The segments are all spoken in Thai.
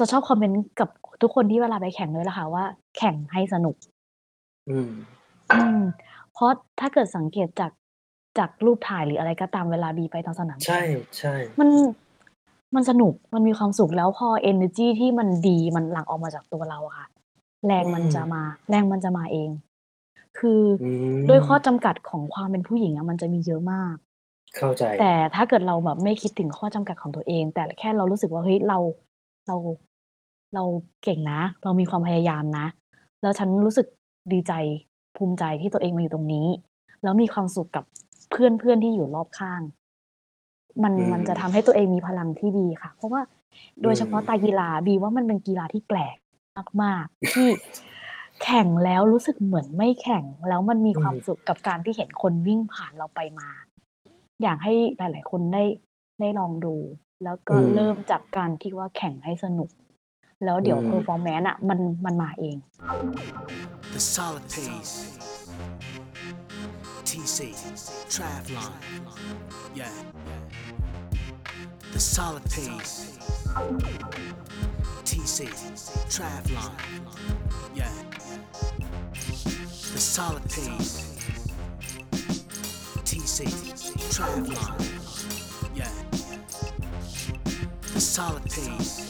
จะชอบคอมเมนต์กับทุกคนที่เวลาไปแข่งเลยแหละค่ะว่า แข่งให้สนุก อืม อืม เพราะถ้าเกิดสังเกตจากจากรูปถ่ายหรืออะไรก็ตามเวลาบีไปตอนสนามใช่แข่งใช่ มันมันสนุกมันมีความสุขแล้วพอเอเนอร์จีที่มันดีมันหลั่งออกมาจากตัวเราอะค่ะ แรงมันอืมจะมา แรงมันจะมาเอง คืออืด้วยข้อมจำกัดของความเป็นผู้หญิงอะมันจะมีเยอะมาก เข้าใจ แต่ถ้าเกิดเราแบบไม่คิดถึงข้อจำกัดของตัวเอง แต่แค่เรารู้สึกว่าเฮ้ยเราเรา เราเก่งนะ เรามีความพยายามนะ แล้วฉันรู้สึกดีใจภูมิใจที่ตัวเองมาอยู่ตรงนี้ แล้วมีความสุขกับเพื่อนๆที่อยู่รอบข้าง มันอืมันจะมทำให้ตัวเองมีพลังที่ดีค่ะ เพราะว่าโดอืยเฉพาะมตารกีฬาบีว่ามันเป็นกีฬาที่แปลกมากๆที่แข่งแล้วรู้สึกเหมือนไม่แข่งแล้วมันมีอืความม สุขกับการที่เห็นคนวิ่งผ่านเราไปมา อยากให้หลาย ๆ คนได้ได้ลองดู แล้วอืก็เริ่มมจากการที่ว่าแข่งให้สนุก แล้วอืเดี๋ยวม performance อะมันมันมาเอง The solid pace. TC. Travlon. Yeah. The solid pace. TC. Travlon. Yeah. The solid pace. TC. Travlon. Yeah. The solid pace.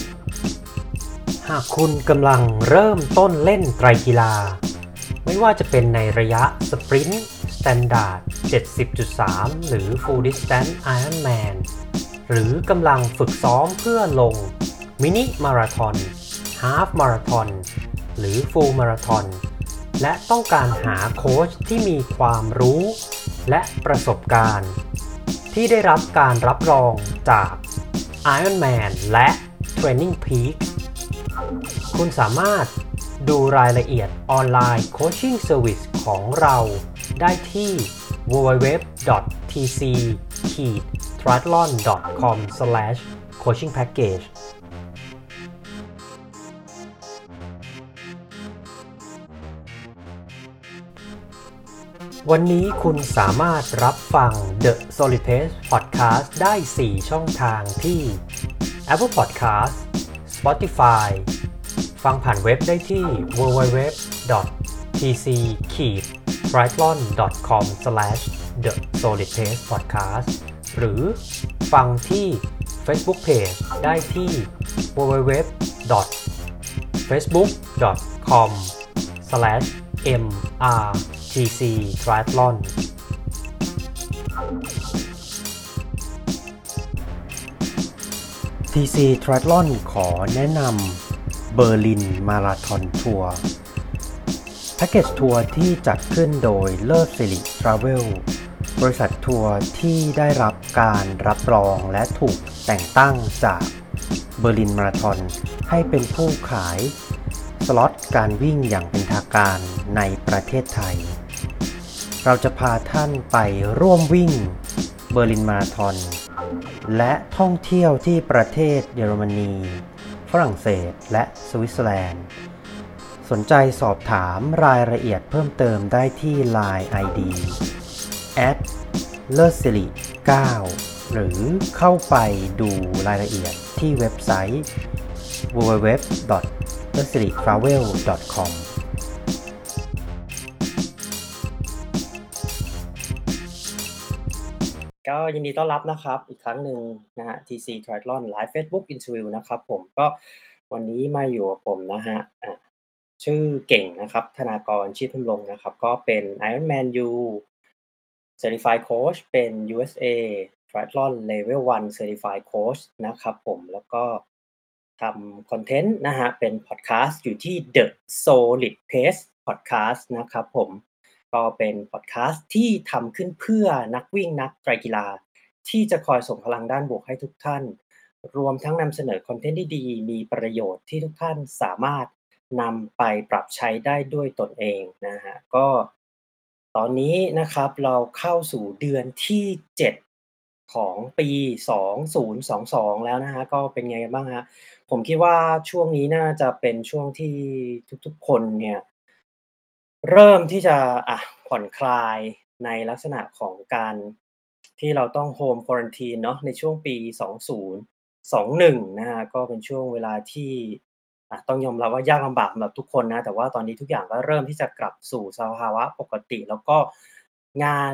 หากคุณกำลังเริ่มต้นเล่นไตรกีฬา ไม่ว่าจะเป็นในระยะสปรินต์ Standard 70.3 หรือ Full Distance Ironman หรือกำลังฝึกซ้อมเพื่อลงมินิมาราทอนฮาฟมาราทอนหรือ Full มาราทอนและต้องการหาโค้ชที่มีความรู้ และประสบการณ์ ที่ได้รับการรับรองจาก Ironman และ Training Peak คุณสามารถดูรายละเอียด online coaching service ของเราได้ที่ www.tc-triathlon.com/coachingpackage วันนี้คุณสามารถรับฟัง The Solid Pace Podcast ได้ 4 ช่องทางที่ Apple Podcast Spotify ฟังผ่านเว็บได้ที่ www.tc-triathlon.com/the solid pace podcast หรือฟังที่ Facebook Page ได้ที่ www.facebook.com/mrtctriathlon TC Triathlon ขอแนะนำ เบอร์ลินมาราทอนทัวร์แพ็กเกจทัวร์ที่จัดขึ้นโดยเลิศสิริทราเวลบริษัททัวร์ที่ได้รับการรับรองและถูกแต่งตั้งจากเบอร์ลินมาราทอนให้เป็นผู้ขาย สล็อตการวิ่งอย่างเป็นทางการในประเทศไทย เราจะพาท่านไปร่วมวิ่งเบอร์ลินมาราทอนและท่องเที่ยวที่ประเทศเยอรมนี ฝรั่งเศสและสวิตเซอร์แลนด์ สนใจสอบถามรายละเอียดเพิ่มเติมได้ที่ Line ID at leslie9 หรือเข้าไปดูรายละเอียดที่เว็บไซต์ www. l e s l i f r a v e l c o m ก็ยินดีต้อนรับนะครับ อีกครั้งหนึ่งนะฮะ TC Triathlon Live Facebook Interview นะครับผมก็วันนี้มาอยู่กับผมนะฮะชื่อเก่งนะครับ ธนากรชีพพมลงนะครับ ก็เป็น Ironman U Certified Coach เป็น USA Triathlon Level 1 Certified Coach นะครับผมแล้วก็ทำคอนเทนต์นะฮะ เป็นพอดแคสต์อยู่ที่ The Solid Pace Podcast นะครับผม ก็เป็นพอดแคสต์ที่ทำขึ้นเพื่อนักวิ่งนักไตรกีฬา ที่จะคอยส่งพลังด้านบวกให้ทุกท่าน รวมทั้งนำเสนอคอนเทนต์ที่ดีมีประโยชน์ที่ทุกท่านสามารถนำไปปรับใช้ได้ด้วยตนเองนะครับก็ตอนนี้นะครับเราเข้าสู่เดือนที่ 7 ของปี 2022 แล้วนะครับก็เป็นไงกันบ้างครับผมคิดว่าช่วงนี้น่าจะเป็นช่วงที่ทุกๆ คนเนี่ย เริ่มที่จะอะผ่อนคลายในลักษณะของการที่เราต้อง Home Quarantine เนาะในช่วงปี 2021 นะครับก็เป็นช่วงเวลาที่อะต้องยอมรับว่ายากลำบากสำหรับทุกคนนะ แต่ว่าตอนนี้ทุกอย่างก็เริ่มที่จะกลับสู่สภาวะปกติ แล้วก็งาน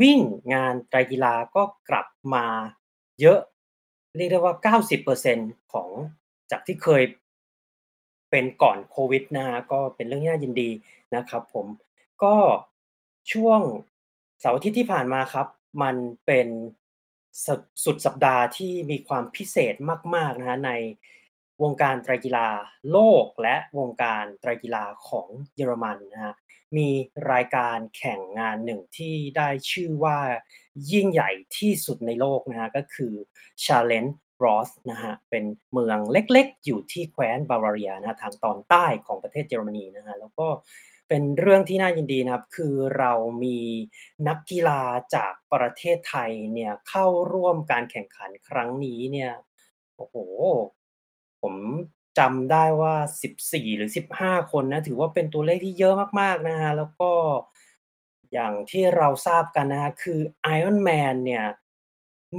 วิ่งงานไตรกีฬาก็กลับมาเยอะ เรียกได้ว่า 90%ของจากที่เคย เป็นก่อนโควิดนะครับก็เป็นเรื่องที่น่ายินดีนะครับผม ก็ช่วงเสาร์อาทิตย์ที่ผ่านมาครับ มันเป็นสสุดสัปดาห์ที่มีความพิเศษมากๆนะครับในวงการไตรกีฬาโลกและวงการไตรกีฬาของเยอรมันนะครับมีรายการแข่งงานหนึ่งที่ได้ชื่อว่ายิ่งใหญ่ที่สุดในโลกนะครับก็คือ Challenge Roth นะครับเป็นเมืองเล็กๆ อยู่ที่แคว้นบาวาเรียนะทางตอนใต้ของประเทศเยอรมนีนะครับแล้วก็เป็นเรื่องที่น่ายินดีนะครับ คือเรามีนักกีฬาจากประเทศไทยเนี่ยเข้าร่วมการแข่งขันครั้งนี้เนี่ยโอ้โฮผมจำได้ว่า 14 หรือ 15 คนนะถือว่าเป็นตัวเลขที่เยอะมากๆนะครับแล้วก็อย่างที่เราทราบกันนะครับคือ Ironman เนี่ย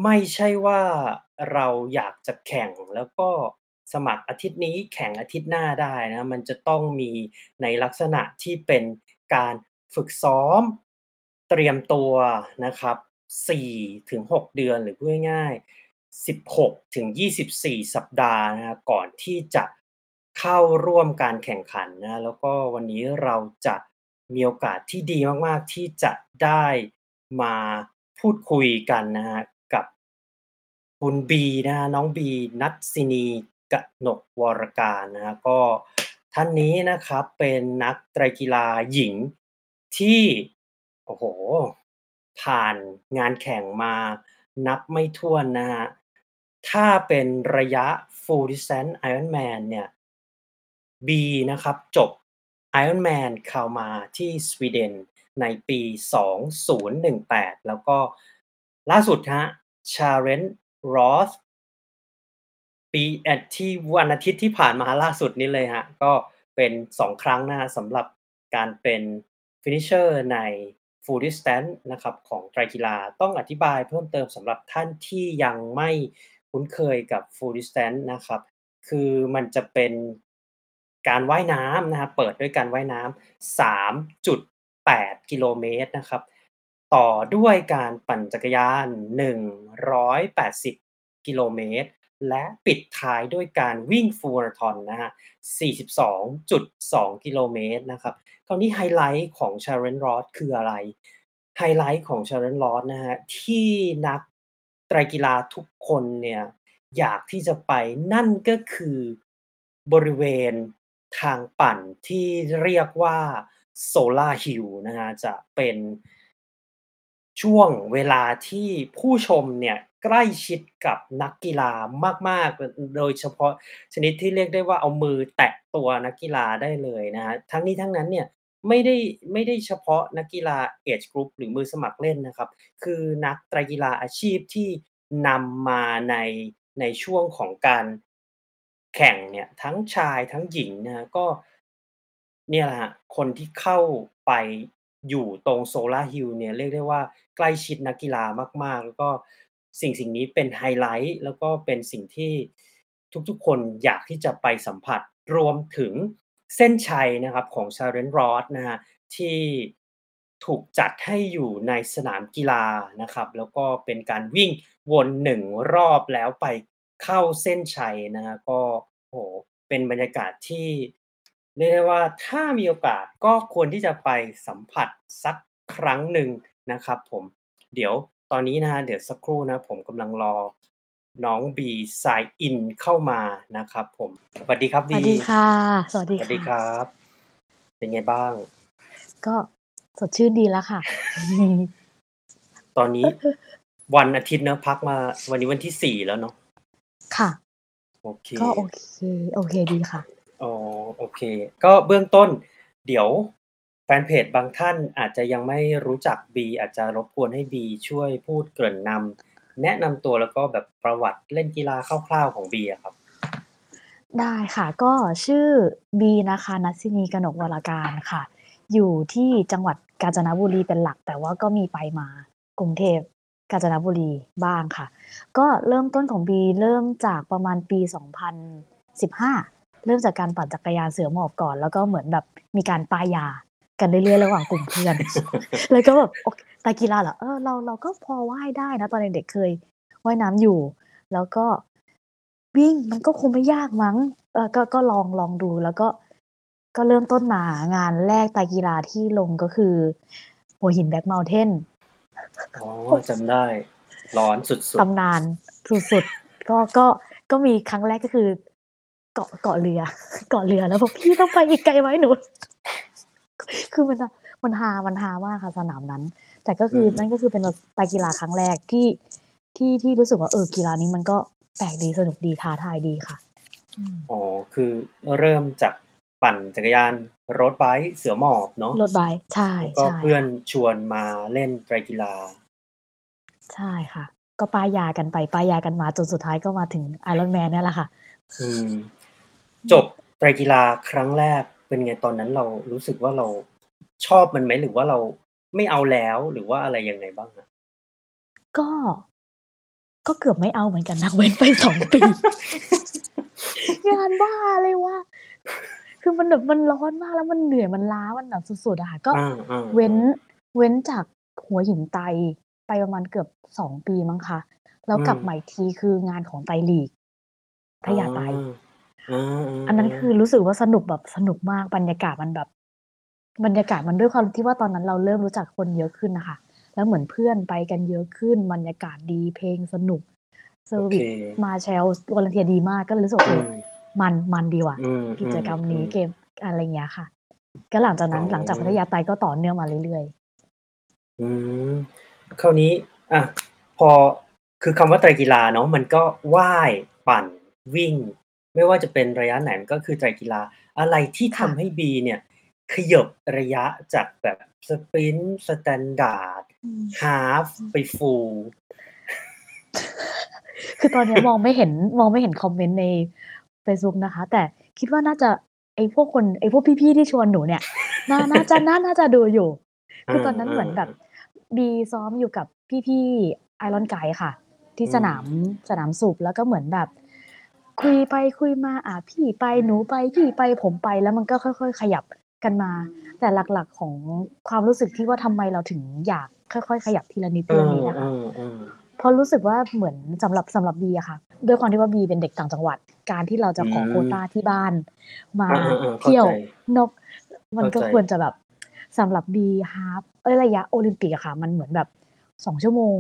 ไม่ใช่ว่าเราอยากจะแข่ง แล้วก็สมัครอาทิตย์นี้ แข่งอาทิตย์หน้าได้นะมันจะต้องมีในลักษณะที่เป็นการฝึกซ้อม เตรียมตัวนะครับ 4-6 เดือน หรือพูดง่าย ๆ 16-24 สัปดาห์นะครับ ก่อนที่จะเข้าร่วมการแข่งขันนะ แล้วก็วันนี้เราจะมีโอกาสที่ดีมาก ๆ ที่จะได้มาพูดคุยกันนะครับ คุณบีนะน้องบีนัสซินีกนกวรการนะครับก็ท่านนี้นะครับเป็นนักไตรกีฬาหญิงที่โอ้โฮผ่านงานแข่งมานับไม่ถ้วนนะครับถ้าเป็นระยะ Full Distance Ironman เนี่ยบีนะครับจบ Ironman Kalmar ที่สวีเดนในปี 2018 แล้วก็ล่าสุดครับ Challenge Roth ปีเอ่อที่วันอาทิตย์ที่ผ่านมาล่าสุดนี้เลยครับก็เป็น 2 ครั้งนะครับสำหรับการเป็น Finisher ใน Full Distance นะครับของไตรกีฬาต้องอธิบายเพิ่มเติมสำหรับท่านที่ยังไม่คุ้นเคยกับ Full Distance นะครับ คือมันจะเป็นการว่ายน้ำนะครับเปิดด้วยการว่ายน้ำ3.8 กิโลเมตรนะครับ ต่อด้วยการปั่นจักรยาน 180 กิโลเมตร และปิดท้ายด้วยการวิ่ง Full Marathon นะครับ42.2 กิโลเมตรนะครับคราวนี้ไฮไลต์ของ Challenge Roth คืออะไร ไฮไลต์ของ Challenge Roth นะครับที่นักไตรกีฬาทุกคนเนี่ยอยากที่จะไปนั่นก็คือบริเวณทางปั่นที่เรียกว่า Solar Hill นะครับจะเป็น ช่วงเวลาที่ผู้ชมเนี่ยใกล้ชิดกับนักกีฬามาก ๆ โดยเฉพาะชนิดที่เรียกได้ว่าเอามือแตะตัวนักกีฬาได้เลยนะครับทั้งนี้ทั้งนั้นเนี่ยไม่ได้ไม่ได้เฉพาะนักกีฬา Age Group หรือมือสมัครเล่นนะครับ คือนักไตรกีฬาอาชีพที่นำมาในในช่วงของการแข่งเนี่ยทั้งชายทั้งหญิงนะก็เนี่ยแหละคนที่เข้าไป อยู่ตรง Solar Hill เนี่ย เรียกได้ว่าใกล้ชิดนักกีฬามาก ๆ แล้วก็สิ่งสิ่งนี้เป็นไฮไลต์แล้วก็เป็นสิ่งที่ทุกๆ คนอยากที่จะไปสัมผัส รวมถึงเส้นชัยนะครับของ Challenge Roth นะครับที่ถูกจัดให้อยู่ในสนามกีฬานะครับ แล้วก็เป็นการวิ่งวน1รอบแล้วไปเข้าเส้นชัยนะครับก็โอ้โฮเป็นบรรยากาศที่ เรียกได้ว่าถ้ามีโอกาสก็ควรที่จะไปสัมผัสสักครั้งหนึ่งนะครับผมเดี๋ยวตอนนี้นะครับเดี๋ยวสักครู่นะครับผมกำลังรอน้องบี sign in เข้ามานะครับผมสวัสดีครับสบีวัสดีค่ะ สวัสสดีวัสดีค่ะครับ เป็นไงบ้าง?ก็สดชื่นดีแล้วค่ะ ตอนนี้วันอาทิตย์เนาะพักมา วันนี้วันที่4แล้วเนาะค่ะ โอเค ก็โอเค โอเคดีค่ะ อ๋อโอเค ก็เบื้องต้น เดี๋ยวแฟนเพจบางท่านอาจจะยังไม่รู้จักบีอาจจะรบกวนให้บีช่วยพูดเกริ่นนำแนะนำตัวแล้วก็แบบประวัติเล่นกีฬาคร่าวๆของบีอะครับ ได้ค่ะ ก็ชื่อบีนะคะนัสินีกนกวรการค่ะ อยู่ที่จังหวัดกาญจนบุรีเป็นหลัก แต่ว่าก็มีไปมากรุงเทพกาญจนบุรีบ้างค่ะ ก็เริ่มต้นของบีเริ่มจากประมาณปี 2015 เริ่มจากการปั่นจักรยานเสือหมอบก่อน แล้วก็เหมือนแบบมีการป้ายยากันเรื่อยๆระหว่างกลุ่มเพื่อน แล้วก็แบบโอเคไตรกีฬาเหรอเออเราเราก็พอว่ายได้นะ ตอนเด็กๆเคยว่ายน้ำอยู่ แล้วก็วิ่งมันก็คงไม่ยากมั้ง เออก็ก็ลองลองดูแล้วก็ ก็เริ่มต้นมางานแรกไตรกีฬาที่ลงก็คือหัวหิน Black Mountain อ๋อจำได้ ร้อนสุดตำนานสุดๆก็ก็ก็มีครั้งแรกก็คือเกาะเกาะเรือ เกาะเรือแล้วบอกพี่ต้องไปอีกไกลไหมหนู คือมันอะมันฮามันฮามากค่ะสนามนั้น แต่ก็คืออืมนั่นก็คือเป็นแบบไตรกีฬาครั้งแรกที่ที่ที่รู้สึกว่าเออกีฬานี้มันก็แปลกดีสนุกดีท้าทายดีค่ะอืมๆอ๋อคือเริ่มจากปั่นจักรยาน road bike เสือหมอบเนาะ Road bike ใช่แล้วก็ใช่เพื่อนค่ะชวนมาเล่นไตรกีฬา ใช่ค่ะ ก็ป้ายยากันไปป้ายยากันมาจนสุดท้ายก็มาถึง Ironman เนี่ยแหละค่ะ อืมอื จมบไตรกีฬาครั้งแรกเป็นไงตอนนั้นเรารู้สึกว่าเราชอบมันไหมหรือว่าเราไม่เอาแล้วหรือว่าอะไรยังไงบ้างอะ?ก็ ก็เกือบไม่เอาเหมือนกันนะเว้นไป2ปี งานบ้าอะไรวะคือมันแบบมันร้อนมากแล้วมันเหนื่อยมันล้ามันแบบสุดๆอะค่ะก็อาเว้นๆเว้นจากหัวหินไตรไปประมาณเกือบ2ปีมั้งคะแล้วอืกลับมมาอีกทีคืองานของไตรลีกพอ๋อญาไตร อาอันนั้นคือๆๆรู้สึกว่าสนุกแบบสนุกมาก บรรยากาศมันแบบ บรรยากาศมันด้วยความที่ว่าตอนนั้นเราเริ่มรู้จักคนเยอะขึ้นน่ะค่ะ แล้วเหมือนเพื่อนไปกันเยอะขึ้น บรรยากาศดี เพลงสนุก เซอโอร์เควิซ marshal volunteer ดีมาก ก็เลยรู้สึกว่า อืเออ ม มัน มันดีว่ะ อืมกิจกรรมนี้ๆเกมอะไรอย่างเงี้ยค่ะ ก็หลังจากๆอ๋นั้น หลังจากพัทอยาไตรก็ต่อเนื่องมาเรื่อย ๆ อืม คราวนี้ อะ พอ คือคำว่าไตรกีฬาเนาะ มันก็ว่าย ปั่น วิ่ง ไม่ว่าจะเป็นระยะไหน มันก็คือไตรกีฬา อะไรที่ค่ะทำให้บีเนี่ยขยับระยะจากแบบ sprint standard อืม half อืมไป full คือตอนเนี้ยมองไม่เห็น มองไม่เห็นคอมเมนต์ในเฟซบุ๊กนะคะ แต่คิดว่าน่าจะ ไอ้พวกคน ไอ้พวกพี่ ๆ ที่ชวนหนูเนี่ย น่า น่าจะ น่า น่าจะดูอยู่เอคือตอนนั้นเหมือนแบอบๆบีซ้อมอยู่กับพี่ ๆ Iron Guide ค่ะ ที่อืสนาม ม สนามสูบ แล้วก็เหมือนแบบ คุยไปคุยมาอ่าพี่ไปหนูไปพี่ไปผมไปแล้วมันก็ค่อย ๆ ขยับกันมา แต่หลักๆของความรู้สึกที่ว่าทำไมเราถึงอยากค่อย ๆ ขยับทีละนิดเอทีละนิดอะค่ะอๆๆเพราะรู้สึกว่าเหมือนสำหรับสำหรับบีอะค่ะ ด้วยความที่ว่าบีเป็นเด็กต่างจังหวัด การที่เราจะอืขอโควตามที่บ้าน มาอาๆๆเทเข้าี่ยวใจนอกมันเข้าก็ใจควรจะแบบสำหรับบี Half เอ๊ยระยะโอลิมปิกอะค่ะ มันเหมือนแบบ2ชั่วโมง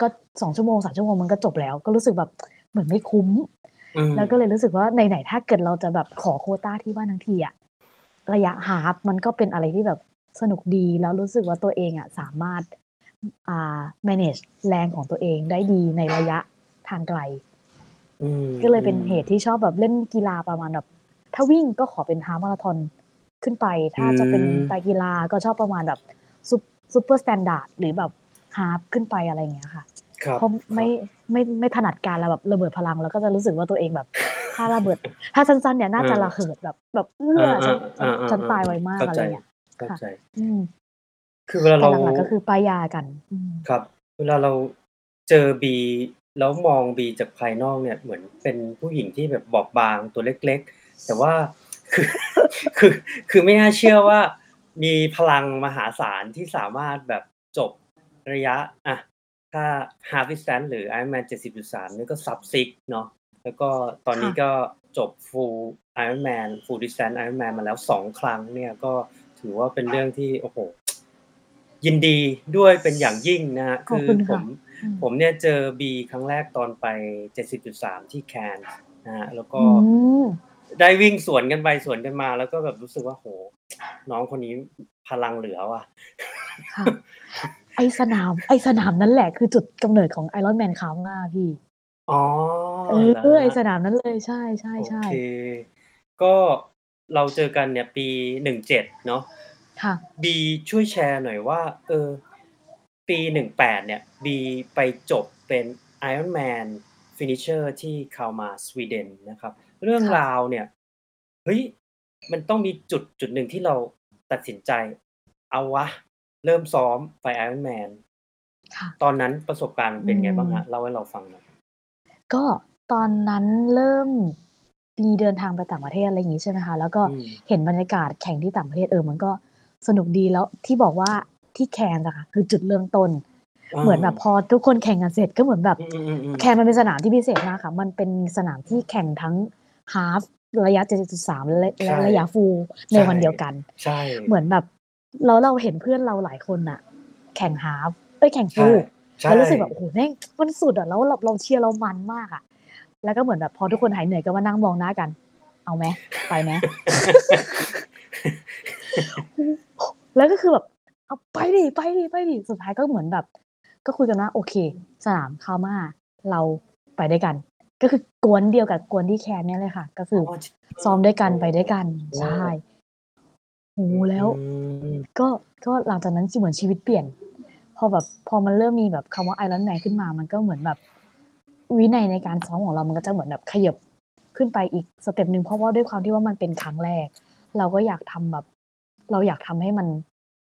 ก็2ชั่วโมง3ชั่วโมงมันก็จบแล้ว ก็รู้สึกแบบเหมือนไม่คุ้มอืม แล้วก็เลยรู้สึกว่าไหนๆถ้าเกิดเราจะแบบขอโควตาที่บ้านทั้งทีอะระยะ Half มันก็เป็นอะไรที่แบบสนุกดีแล้วรู้สึกว่าตัวเองอะสามารถอ่า manage แรงของตัวเองได้ดีในระยะทางไกลอืมก็เลยเป็นๆเหตุที่ชอบแบบเล่นกีฬาประมาณแบบถ้าวิ่งก็ขอเป็น Half มาราธอนขึ้นไปอืถ้าจะเป็นมไตรกีฬาก็ชอบประมาณแบบซุป Super Standard หรือแบบ Half ขึ้นไปอะไรอย่างเงี้ยค่ะ ครับเพราะคไม่รับไม่ไม่ถนัดการระแบบระเบิดพลังแล้วก็จะรู้สึกว่าตัวเองแบบ ถ้าระเบิด ถ้าสั้นๆเนี่ยน่าเอจะอระเหิดแบบ แบบเอื้เออฉันอฉันๆฉันตายไวๆๆมาๆเข้ากอะใจไรเงี้ยเข้าค่ะใจอืมคือเวลาแต่เราหลักๆก็คือป้ายยากันอืมครับ เวลาเราเจอบีแล้วมองบีจากภายนอกเนี่ย เหมือนเป็นผู้หญิงที่แบบบอบบางตัวเล็ก ๆ แต่ว่าคือคือคือไม่น่าเชื่อว่า มีพลังมหาศาลที่สามารถแบบจบระยะอะ ถ้า Half Distance หรือ Ironman 70.3นี่ก็ Sub 6เนาะแล้วก็ตอนค่นี้ะก็จบ Full Ironman Full Distance Ironman มาแล้ว2ครั้งเนี่ยก็ถือว่าเป็นเรื่องที่โอ้โฮยินดีด้วยเป็นอย่างยิ่งนะครับขคืออบคุณผค่ะมอืมผมเนี่ยเจอบีครั้งแรกตอนไป 70.3 ที่ Cairns นะครับแล้วก็อืมได้วิ่งสวนกันไปสวนกันมา แล้วก็แบบรู้สึกว่าโอ้โฮน้องคนนี้พลังเหลือว่ะค่ะ ไอ้สนาม ไอ้สนามนั้นแหละคือจุดกำเนิดของ Ironman Kona พี่ อ๋อเอเหรออไอ้ครับ?สนามนั้นเลยใช่โอเคๆๆก็เราเจอกันเนี่ยปี17เนาะค่ะบีช่วยแชร์หน่อยว่า เออ ปี18เนี่ยบีไปจบเป็น Ironman Finisher ที่ Kalmar สวีเดนนะครับ เรื่องค่ะราวเนี่ยเฮ้ยมันต้องมีจุดจุดหนึ่งที่เราตัดสินใจ เอาวะ เริ่มซ้อมไป Ironman ค่ะตอนนั้นประสบการณ์มันเป็นไงบ้างอืมฮะเล่าให้เราฟังหน่อยก็ตอนนั้นเริ่มมีเดินทางไปต่างประเทศอะไรอย่างงี้ใช่ไหมคะแล้วก็อืมเห็นบรรยากาศแข่งที่ต่างประเทศเออมันก็สนุกดีแล้วที่บอกว่าที่แคนอะค่ะคือจุดเริ่มต้น เหมือนแบบพอทุกคนแข่งกันเสร็จก็เหมือนแบบอืมอืมอืมอืมแคนมันเป็นสนามที่พิเศษมากค่ะ มันเป็นสนามที่แข่งทั้งฮาฟระยะ 7.3 และและระยะฟูลในวันเดียวกันใช่เหมือนแบบ แล้วเราเห็นเพื่อนเราหลายคนอะแข่งฮาฟเอ้ยแข่งฟูลใช่แล้วรู้สึกแบบโอ้โหแม่งมันสุดอะแล้วเราเราเชียร์เรามันมากอะแล้วก็เหมือนแบบพอทุกคนหายเหนื่อยก็มานั่งมองหน้ากัน เอาไหมไปไหมแล้วก็คือแบบเอาไปดิไปดิไปดิสุดท้ายก็เหมือนแบบ ก็คุยกันว่า โอเคสนาม Kalmar เราไปด้วยกัน ก็คือก๊วนเดียวกับก๊วนที่แคนเนี่ยเลยค่ะ ก็คืออซ้อมด้วยกันไปด้วยกันใช่ โอ้โหแล้วอืมก็ก็หลังจากนั้นเหมือนชีวิตเปลี่ยน พอแบบพอมันเริ่มมีแบบคำว่าไอรอนแมนขึ้นมา มันก็เหมือนแบบวินัยในการซ้อมของเรามันก็จะเหมือนแบบขยับขึ้นไปอีก step หนึ่งเพราะว่าด้วยความที่ว่ามันเป็นครั้งแรก เราก็อยากทำแบบ เราอยากทำให้มัน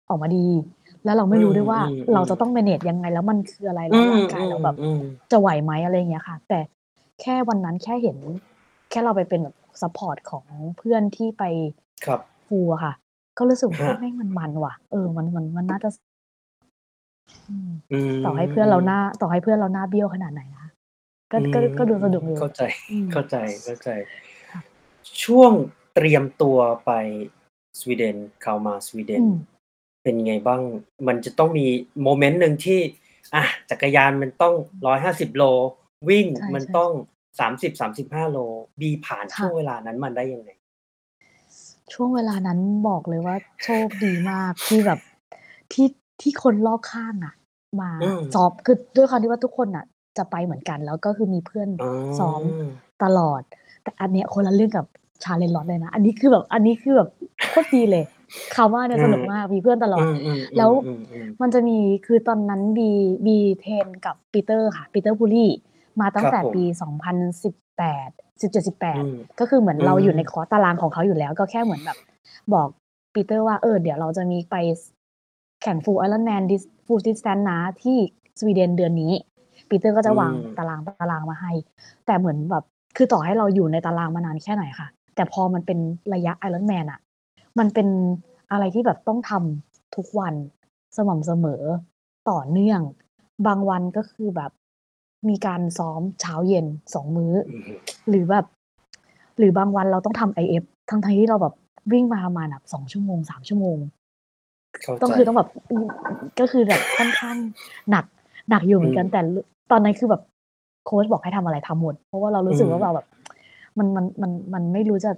ออกมาดี แล้วเราไม่รู้ด้วยว่าอืมอืมเราจะต้อง manage ยังไง แล้วมันคืออะไรแล้วร่างกายเราแบบอืมจะไหวไหมอะไรอย่างเงี้ยค่ะ แต่แค่วันนั้นแค่เห็น แค่เราไปเป็นแบบ support ของเพื่อนที่ไปครับ full อะค่ะ ก็รู้สึกว่าฮะแม่งมันมันว่ะ เออ มันมันมันน่าจะอืมมต่อให้เพื่อนเราหน้า ต่อให้เพื่อนเราหน้าเบี้ยวขนาดไหนนะก็ก็อืมก็ดูสนุกอยู่เข้าใจอืมเข้าใจ เข้าใจค่ะช่วงเตรียมตัวไปสวีเดนเข้ามาสวีเดนอืมเป็นไงบ้าง มันจะต้องมีโมเมนต์หนึ่งที่อะจักรยานมันต้องร้อยห้าสิบโล วิ่งใช่มันใช่ต้องสามสิบสามสิบห้าโล บีผ่านค่ะช่วงเวลานั้นมันได้ยังไง ช่วงเวลานั้นบอกเลยว่า โชคดีมากที่แบบที่ที่คนรอบข้างอะมาอืม ซ้อม คือด้วยความที่ว่าทุกคนอะ จะไปเหมือนกัน แล้วก็คือมีเพื่อนอ๋อ ซ้อมตลอด แต่อันเนี้ยคนละเรื่องกับ Challenge Roth เลยนะ อันนี้คือแบบ อันนี้คือแบบโคตรดีเลยคาว่าเนี่ยสนุกมาก มีเพื่อนตลอดอืมอืม อืมแล้วอืม อืม มันจะมี คือตอนนั้นบี บี train กับปีเตอร์ค่ะ ปีเตอร์พูลี่ มาตั้งแต่ครับผมปี 2018 17อืม18 ก็คือเหมือนเราอืมอยู่ในคอร์สตารางของเขาอยู่แล้ว ก็แค่เหมือนแบบ บอกปีเตอร์ว่าเออเดี๋ยวเราจะมีไปแข่ง full Ironman dis full distance นะที่สวีเดนเดือนนี้ปีเตอร์ก็จะวางอืมตารางตารางมาให้ แต่เหมือนแบบคือต่อให้เราอยู่ในตารางมานานแค่ไหนค่ะ แต่พอมันเป็นระยะไอรอนแมนอะมันเป็นอะไรที่แบบต้องทำทุกวันสม่ำเสมอต่อเนื่อง บางวันก็คือแบบ มีการซ้อมเช้าเย็นสองมื้ออืมหรือแบบ หรือบางวันเราต้องทำ IFทั้งทที่เราแบบวิ่งมาประมาณแบบสองชั่วโมงสามชั่วโมงเข้าใจต้องคือต้องแบบอืมก็คือแบบค่อนข้างหนักหนักอยู่เหมือนกันอืมแต่ตอนนั้นคือแบบโค้ชบอกให้ทำอะไรทำหมด เพราะว่าเรารู้สึกอืมว่าเราแบบ มันมันมันมันไม่รู้จะ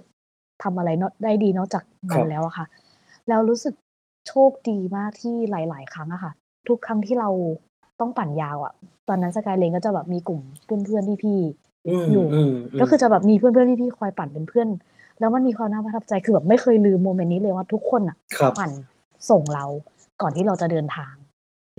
ทำอะไรนอกได้ดีนอกจากมัครันบแล้วอะค่ะ แล้วรู้สึกโชคดีมากที่หลาย ๆ ครั้งอะค่ะ ทุกครั้งที่เรา ต้องปั่นยาวอะตอนนั้นสกายเลนก็จะแบบมีกลุ่มเพื่อนๆพี่ๆอืมอยู่อืมมก็คือจะแบบมีเพื่อนเพื่อนๆพี่ๆคอยปั่นเป็นเพื่อน แล้วมันมีความน่าประทับใจคือแบบไม่เคยลืมโมเมนต์นี้เลยว่าทุกคนอะครับปั่นส่งเราก่อนที่เราจะเดินทาง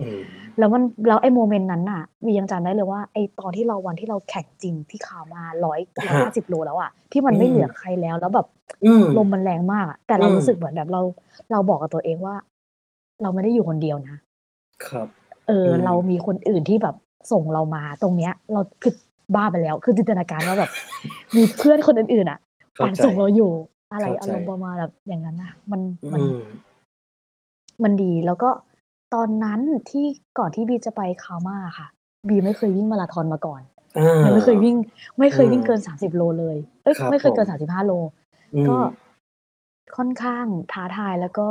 อืมแล้วมันแล้วไอ้โมเมนต์นั้นน่ะวียังจำได้เลยว่าไอ้ตอนที่เราวันที่เราแข่งจริงที่ข่าวมาร้อยร้อยห้าสิบโลแล้วอะที่มันไม่เหลือใครแล้วแล้วแบบอืมลมมันแรงมากอะแต่เราอืมรู้สึกเหมือนแบบเรา เราบอกกับตัวเองว่า เราไม่ได้อยู่คนเดียวนะครับ เอออมเรามีคนอื่นที่แบบส่งเรามาตรงเนี้ย เราคือบ้าไปแล้ว คือจินตนาการว่าแบบมีเพื่อนคนอื่นๆอะเข้าปั่นใจส่งเราอยู่ อะไรเข้าใจอารมณ์ประมาณแบบอย่างนั้นนะมันมันอืมมันดีแล้วก็ตอนนั้นที่ก่อนที่บีจะไปคาม่าค่ะ บีไม่เคยวิ่งมาราธอนมาก่อนอ่ายังไม่เคยวิ่ง ไม่เคยวิ่งอืมเกินสามสิบโลเลย เอ้ยครับไม่เคยเกินผมสามสิบห้าโลอืมก็ค่อนข้างท้าทายแล้วก็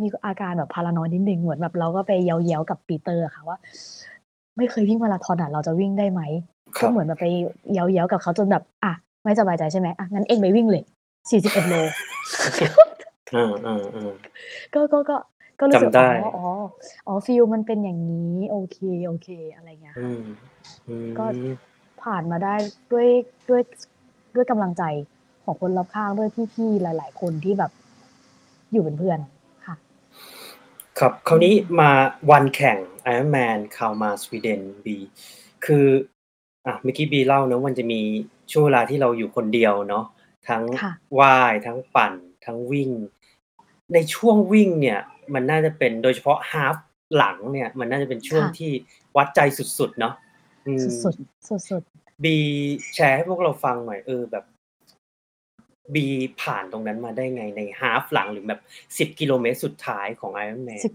มีอาการแบบพารานอยนิดนึงเหมือนแบบเราก็ไปเย้าๆกับปีเตอร์ค่ะว่า ไม่เคยวิ่งมาราธอนอะเราจะวิ่งได้ไหมคก็รับเหมือนแบบไปเย้าๆกับเขาจนแบบอะไม่สบายใจใช่ไหมอะงั้นเองไปวิ่งเลยสี่สิบเอ็ดโลอ่าอ่าอ่าก็ก็ก็ก็รู้สึกจำได้อ๋ออ๋ออ๋อฟิลมันเป็นอย่างนี้ โอเคโอเคอะไรเงี้ยค่ะอืมอืมก็ผ่านมาได้ด้วยด้วยด้วยกำลังใจของคนรอบข้างด้วยพี่ๆหลาย ๆ คนที่แบบอยู่เป็นเพื่อน ค่ะครับคราวนี้มาวันแข่ง Ironman คาวมาสวีเดนบีคืออะเมื่อกี้บีเล่าเนอะมันจะมีช่วงเวลาที่เราอยู่คนเดียวเนาะทั้งค่ะว่ายทั้งปั่น ทั้งวิ่ง ในช่วงวิ่งเนี่ย มันน่าจะเป็นโดยเฉพาะฮาฟหลังเนี่ย มันน่าจะเป็นช่วงค่ะที่วัดใจสุดๆเนาะอืมสุดๆสุดบีแชร์ให้พวกเราฟังหน่อยเออแบบ บีผ่านตรงนั้นมาได้ไงในฮาฟหลังหรือแบบสิบ10กิโลเมตรสุดท้ายของ Ironman ๆสิบ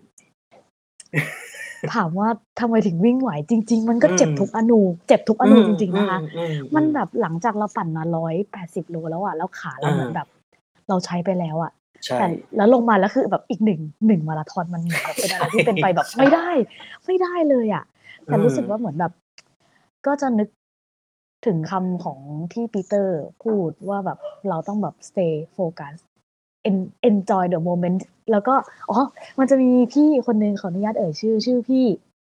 ถามว่าทำไมถึงวิ่งไหวจริง ๆ มันก็เจ็บอืมทุกอนูเจ็บทุกอนูจริง ๆ นะคะอือืมันแบบหลังจากเราปั่นมาร้อยแปดสิบโลแล้วอะแล้วขาเราอ่าเหมือนแบบ เราใช้ไปแล้วอะใช่แต่แล้วลงมาแล้วคือแบบอีกหนึ่งหนึ่งมาราธอนมันเหมือนแบบเป็นอะไรที่เป็นไปแบบใช่ไม่ได้ ไม่ได้เลยอะแต่อืมรู้สึกว่าเหมือนแบบ ก็จะนึก ถึงคำของที่ปีเตอร์พูดว่าแบบเราต้องแบบ stay focus en- enjoy the moment แล้วก็อ๋อมันจะมีพี่คนนึงขออนุญาตเอ่ยชื่อ ชื่อพี่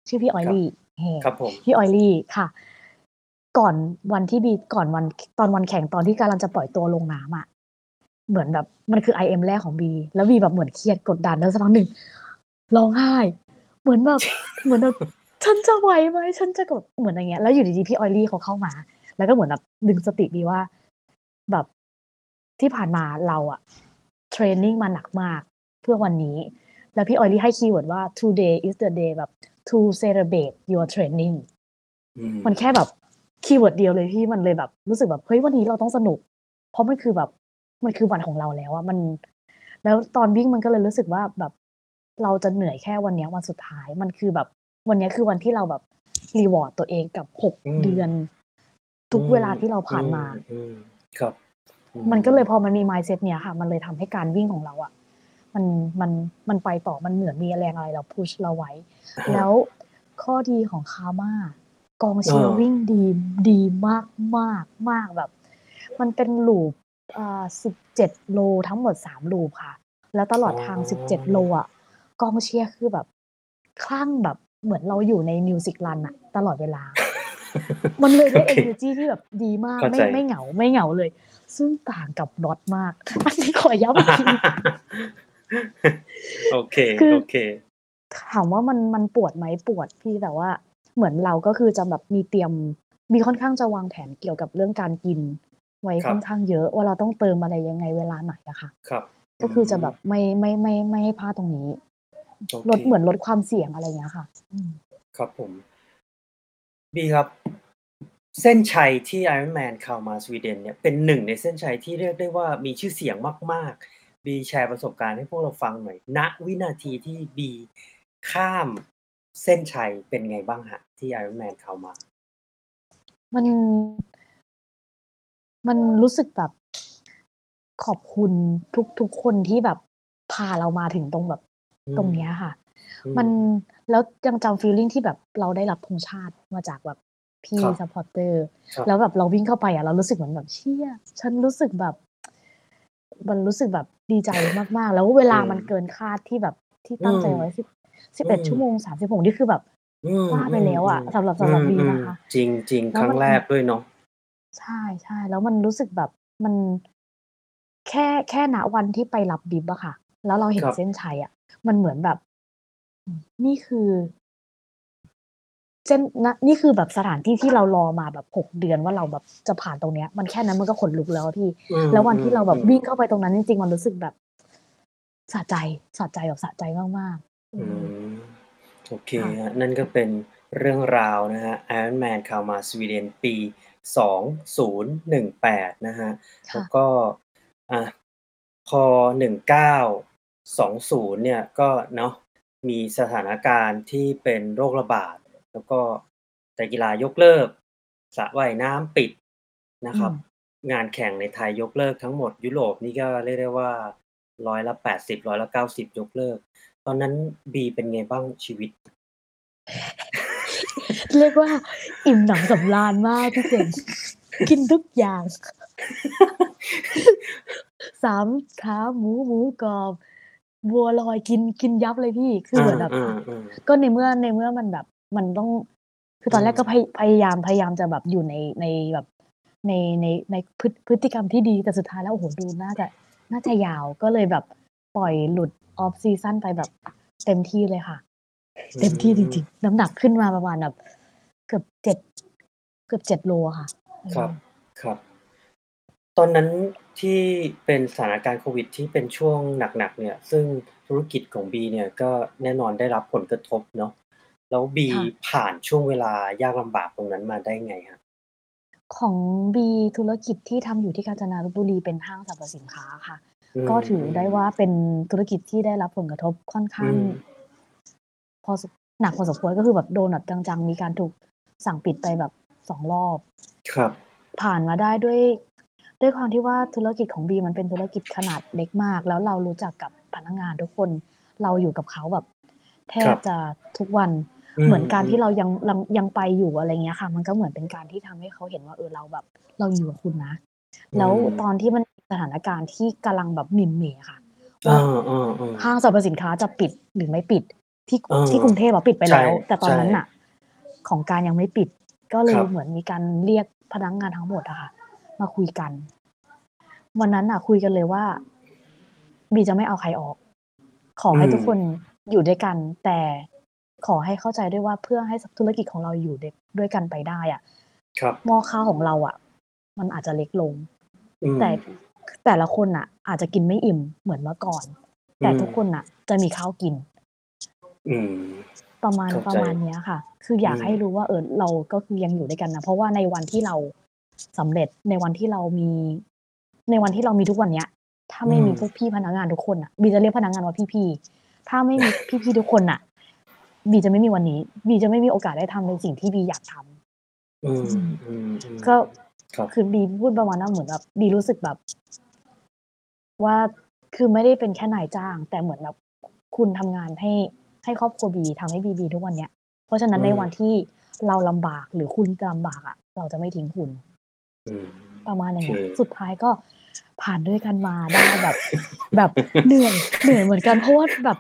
ชื่อพี่ออยลี่ครับผมพี่ออยลี่ค่ะ ก่อนวันที่บีก่อนวันตอนวันแข่งตอนที่กำลังจะปล่อยตัวลงน้ำอะเหมือนแบบมันคือ IM แรกของบีแล้วบีแบบเหมือนเครียดกดดันแล้วสักพักหนึ่งร้องไห้ เหมือนแบบเหมือนแบบฉันจะไหวไหมฉันจะกดเหมือนอย่างเงี้ยแล้วอยู่ดีๆพี่ออยลี่เขาเข้ามา แล้วก็เหมือนแบบดึงสติบีว่าแบบที่ผ่านมาเราอะ training มาหนักมากเพื่อวันนี้ แล้วพี่ออยลี่ให้ keyword ว่า today is the day แบบ to celebrate your training อืมมันแค่แบบ keyword เดียวเลยที่มันเลยแบบ รู้สึกแบบเฮ้ยวันนี้เราต้องสนุก เพราะมันคือแบบมันคือวันของเราแล้วอะมัน แล้วตอนวิ่งมันก็เลยรู้สึกว่าแบบ เราจะเหนื่อยแค่วันเนี้ยวันสุดท้ายมันคือแบบ วันเนี้ยคือวันที่เราแบบรีวอร์ดตัวเองกับหกอืมเดือน ทุกเวลาที่เราผ่านมาอือืครับอืมันก็เลยพอมันมี mindset เนี้ยค่ะ มันเลยทำให้การวิ่งของเราอะ่ะ มันมันมันไปต่อมันเหมือนมีแรงอะไรเราพุชเราไว้ แล้วข้อดีของคาร์มากองเชียร์วิ่งดีดีมากมากมากแบบ มันเป็นลูปอ่าสิบเจ็ดโลทั้งหมดสามลูปค่ะ แล้วตลอดทางสิบเจ็ดโลอะกองเชียร์คือแบบคลั่งแบบเหมือนเราอยู่ในมิวสิกรันอะตลอดเวลา มันเลยได้โอเค energy ที่แบบดีมากเข้าไม่ใจไม่เหงาไม่เหงาเลย ซึ่งต่างกับรถมากอันนี้ขอย้ำอีกทีโอเคคือโอเคถามว่ามันมันปวดไหมปวดพี่แต่ว่า เหมือนเราก็คือจะแบบมีเตรียมมีค่อนข้างจะวางแผนเกี่ยวกับเรื่องการกิน ไว้ครับค่อนข้างเยอะว่าเราต้องเติมอะไรยังไงเวลาไหนอะค่ะครับ ก็คือจะแบบไม่ไม่ไม่ไม่ให้พลาดตรงนี้โอเคลดเหมือนลดความเสี่ยงอะไรอย่างเงี้ยค่ะอืมครับผม บีครับ เส้นชัยที่ Ironman เข้ามาสวีเดนเนี่ยเป็นหนึ่งในเส้นชัยที่เรียกได้ว่ามีชื่อเสียงมาก ๆ บีแชร์ประสบการณ์ให้พวกเราฟังหน่อยณวินาทีที่บีข้ามเส้นชัยเป็นไงบ้างฮะที่ Ironman เข้ามา มัน มันรู้สึกแบบขอบคุณทุกทุกคนที่แบบพาเรามาถึงตรงแบบอืมตรงเนี้ยค่ะอืมัน แล้วยังจำ feeling ที่แบบเราได้รับธงชาติมาจากแบบพี่ครับ supporter ครับแล้วแบบเราวิ่งเข้าไปอะเรารู้สึกเหมือนแบบเชี่ยฉันรู้สึกแบบ มันรู้สึกแบบดีใจมากๆ แล้วเวลาอืมมันเกินคาดที่แบบที่ตั้งใจอืมไว้สิบสิบเอ็ดอืมชั่วโมงสามสิบหกนี่คือแบบอืมว่าไปแล้วอะมสำหรับสำหรับอืมบีอืมนะคะ จริงจริงแล้ควรั้มังนแรกด้วยเนาะใช่ใช่แล้วมันรู้สึกแบบมัน แค่แค่ณวันที่ไปรับบิบอะค่ะ แล้วเราเห็นครับเส้นชัยอะมันเหมือนแบบ นี่คือเส้นนะนี่คือแบบสถานที่ที่เรารอมาแบบหกเดือนว่าเราแบบจะผ่านตรงเนี้ย มันแค่นั้นมันก็ขนลุกแล้วอะพี่อืมแล้ววันที่เราแบบอืมวิ่งเข้าไปตรงนั้นจริงๆมันรู้สึกแบบสะใจสะใจแบบสะใจมากๆอือืมมโอเคค่ะฮะนั่นก็เป็นเรื่องราวนะฮะ Ironman เข้ามาสวีเดนปี 2018 นะฮะ แล้วค่ะก็อะพอ 1920 เนี่ยก็เนาะ มีสถานการณ์ที่เป็นโรคระบาด แล้วก็แต่กีฬายกเลิกสระว่ายน้ำปิดนะครับอืมงานแข่งในไทยยกเลิกทั้งหมด ยุโรปนี่ก็เรียกได้ว่าร้อยละแปดสิบร้อยละเก้าสิบยกเลิก ตอนนั้นบีเป็นไงบ้างชีวิต เรียกว่า อิ่มหนำสำราญมากพี่เจ๋งกินทุกอย่างสามขาหมู หมูกรอบ บัวลอยกินกินยับเลยพี่คือเหมือนแบบอ่าอ่าก็ในเมื่อในเมื่อมันแบบมันต้อง คือตอนแรกอืมก็พยพยายามพยายามจะแบบอยู่ในในแบบในในในพฤพฤติกรรมที่ดีแต่สุดท้ายแล้วโอ้โหดูน่าจะน่าจะยาวก็เลยแบบปล่อยหลุด off season ไปแบบเต็มที่เลยค่ะ เต็มที่จริงๆ น้ำหนักขึ้นมาประมาณแบบเกือบเจ็ดเกือบเจ็ดโลอะค่ะ ครับ ครับ ตอนนั้นที่เป็นสถานการณ์โควิดที่เป็นช่วงหนัก ๆ เนี่ย ซึ่งธุรกิจของบีเนี่ยก็แน่นอนได้รับผลกระทบเนาะ แล้วบีค่ะ ผ่านช่วงเวลายากลำบากตรงนั้นมาได้ไงครับ ของบีธุรกิจที่ทำอยู่ที่กาญจนาบุรี เป็นห้างสรรพสินค้าค่ะ อืมก็ถือได้ว่าเป็นธุรกิจที่ได้รับผลกระทบค่อนข้างอืมพอ ส หนักพอสมควร ก็คือแบบโดนแบบจัง ๆ มีการถูกสั่งปิดไปแบบสองรอบ ครับ ผ่านมาได้ด้วย ด้วยความที่ว่าธุรกิจของบีมันเป็นธุรกิจขนาดเล็กมาก แล้วเรารู้จักกับพนักงานทุกคนเราอยู่กับเขาแบบแทครับบจะทุกวันอืมเหมือนการที่อืมเรายังยังยังไปอยู่อะไรเงี้ยค่ะ มันก็เหมือนเป็นการที่ทำให้เขาเห็นว่าเออเราแบบ เราอยู่กับคุณนะ แล้วตอนที่มันมีสถานการณ์ที่กำลังแบบหมิ่นเหม่ค่ะว่าอ่าอ่าอ่าห้างสรรพสินค้าจะปิดหรือไม่ปิด ที่เออที่กรุงเทพอะปิดไปแล้วใช่แต่ตอนนั้นใช่น่ะของการยังไม่ปิด ก็เลคยรับเหมือนมีการเรียกพนักงานทั้งหมดอะค่ะ มาคุยกัน วันนั้นน่ะ คุยกันเลยว่า บีจะไม่เอาใครออก ขอให้อืมทุกคนอยู่ด้วยกัน แต่ขอให้เข้าใจด้วยว่าเพื่อให้ธุรกิจของเราอยู่ด้วยด้วยกันไปได้อะครับหม้อข้าวของเราอะมันอาจจะเล็กลงอืมแต่แต่ละคนน่ะ อาจจะกินไม่อิ่มเหมือนเมื่อก่อน แต่อืมทุกคนน่ะ จะมีข้าวกินอืมประมาณเข้าใจประมาณเนี้ยค่ะ คืออยากอืมให้รู้ว่าเออเราก็คือยังอยู่ด้วยกันนะเพราะว่าในวันที่เรา สำเร็จในวันที่เรามี ในวันที่เรามีทุกวันเนี้ย ถ้าไม่มีพวกพี่พนักงานทุกคนอะบีจะเรียกพนักงานว่าพี่ๆถ้าไม่มีพี่ๆทุกคนอะ บีจะไม่มีวันนี้บีจะไม่มีโอกาสได้ทำในสิ่งที่บีอยากทำอืมอืมอืมอืมก็ครับคือบีพูดประมาณนั้นเหมือนแบบบีรู้สึกแบบ ว่าคือไม่ได้เป็นแค่นายจ้าง แต่เหมือนแบบคุณทำงานให้ให้ครอบครัวบีทำให้บีบีทุกวันเนี้ยเพราะฉะนั้นอืมในวันที่เราลำบากหรือคุณลำบากอะ เราจะไม่ทิ้งคุณอืม ประมาณอย่างเงี้ยโอเคสุดท้ายก็ผ่านด้วยกันมาได้แบบ แบบเหนื่อยเหนื่อยเหมือนกันเพราะว่าแบบ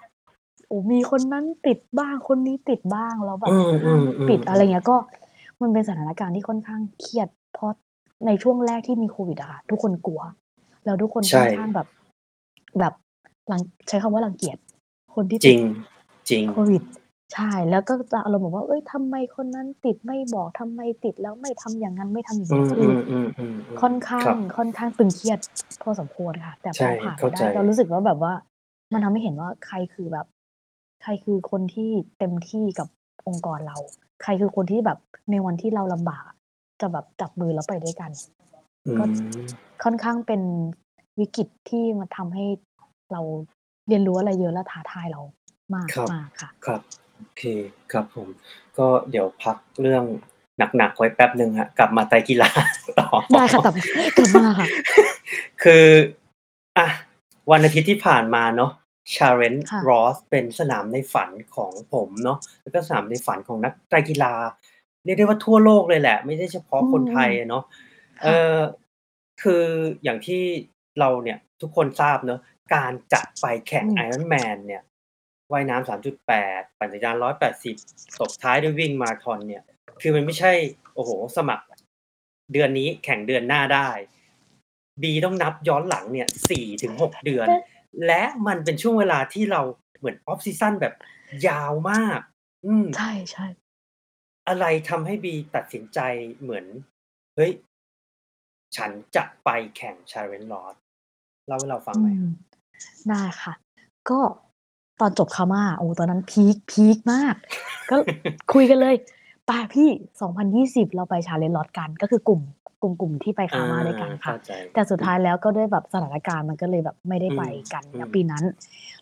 โอ้มีคนนั้นติดบ้างคนนี้ติดบ้างแล้วแบบอืมอืห้างมอืมปิดอะไรเงี้ยก็ มันเป็นสถานการณ์ที่ค่อนข้างเครียด เพราะในช่วงแรกที่มีโควิดอะค่ะทุกคนกลัว แล้วทุกคนใช่ค่อนข้างแบบ แบบรังใช้คำว่ารังเกียจคนที่จติริดงจริงโควิด ใช่ แล้วก็จะอารมณ์แบบว่า เอ้ย ทำไมคนนั้นติดไม่บอก ทำไมติดแล้วไม่ทำอย่างนั้น ไม่ทำอย่างอืนี้ ม คือือมอืมอืมอืมค่อนข้าครังบค่อนข้างตึงเครียดพอสมควรค่ะ แต่พใช่ อผ่านเข้ามาใจได้เรารู้สึกว่าแบบว่า มันทำให้เห็นว่าใครคือแบบ ใครคือคนที่เต็มที่กับองค์กรเรา ใครคือคนที่แบบในวันที่เราลำบากจะแบบจับมือแล้วไปด้วยกัน อืก็ ม ค่อนข้างเป็นวิกฤตที่มาทำให้เราเรียนรู้อะไรเยอะ และท้าทายเรามากครับมากค่ะ ครับ โอเค ครับผม ก็เดี๋ยวพักเรื่องหนักๆไว้แป๊บหนึ่งฮะ กลับมาไตรกีฬาต่อ ได้ค่ะกลับกลับมาค่ะ คืออะวันอาทิตย์ที่ผ่านมาเนาะChallenge ค่ะ Roth เป็นสนามในฝันของผมเนาะแล้วก็สนามในฝันของนักไตรกีฬา เรียกได้ว่าทั่วโลกเลยแหละ ไม่ได้เฉพาะคนไทยอะเนาะเอค่ะอคืออย่างที่เราเนี่ยทุกคนทราบเนอะการจะไปแข่งอืมไอรอนแมนเนี่ย ว่ายน้ำสามจุดแปดปั่นจักรยานร้อยแปดสิบตบท้ายด้วยวิ่งมาราธอนเนี่ย คือมันไม่ใช่ โอ้โห สมัคร เดือนนี้แข่งเดือนหน้าได้ บีต้องนับย้อนหลังเนี่ยสี่ถึงหกเดือน และมันเป็นช่วงเวลาที่เราเหมือน off season แบบยาวมาก อืมใช่ใช่อะไรทำให้บีตัดสินใจเหมือน เฮ้ย ฉันจะไปแข่ง Challenge Roth เล่าให้เราฟังอืหน่อยมได้ค่ะ ก็ ตอนจบ Kalmar โอ้ตอนนั้น peak peak มาก ก็คุยกันเลยป่าพี่ 2020 เราไป Challenge Roth กัน ก็คือกลุ่มกลุ่มกลุ่มที่ไป Kalmar ด้วยกันค่ะเข้าใจแต่สุดท้ายแล้วก็ด้วยแบบสถานการณ์มันก็เลยแบบไม่ได้ไปกันอืมนะปีนั้น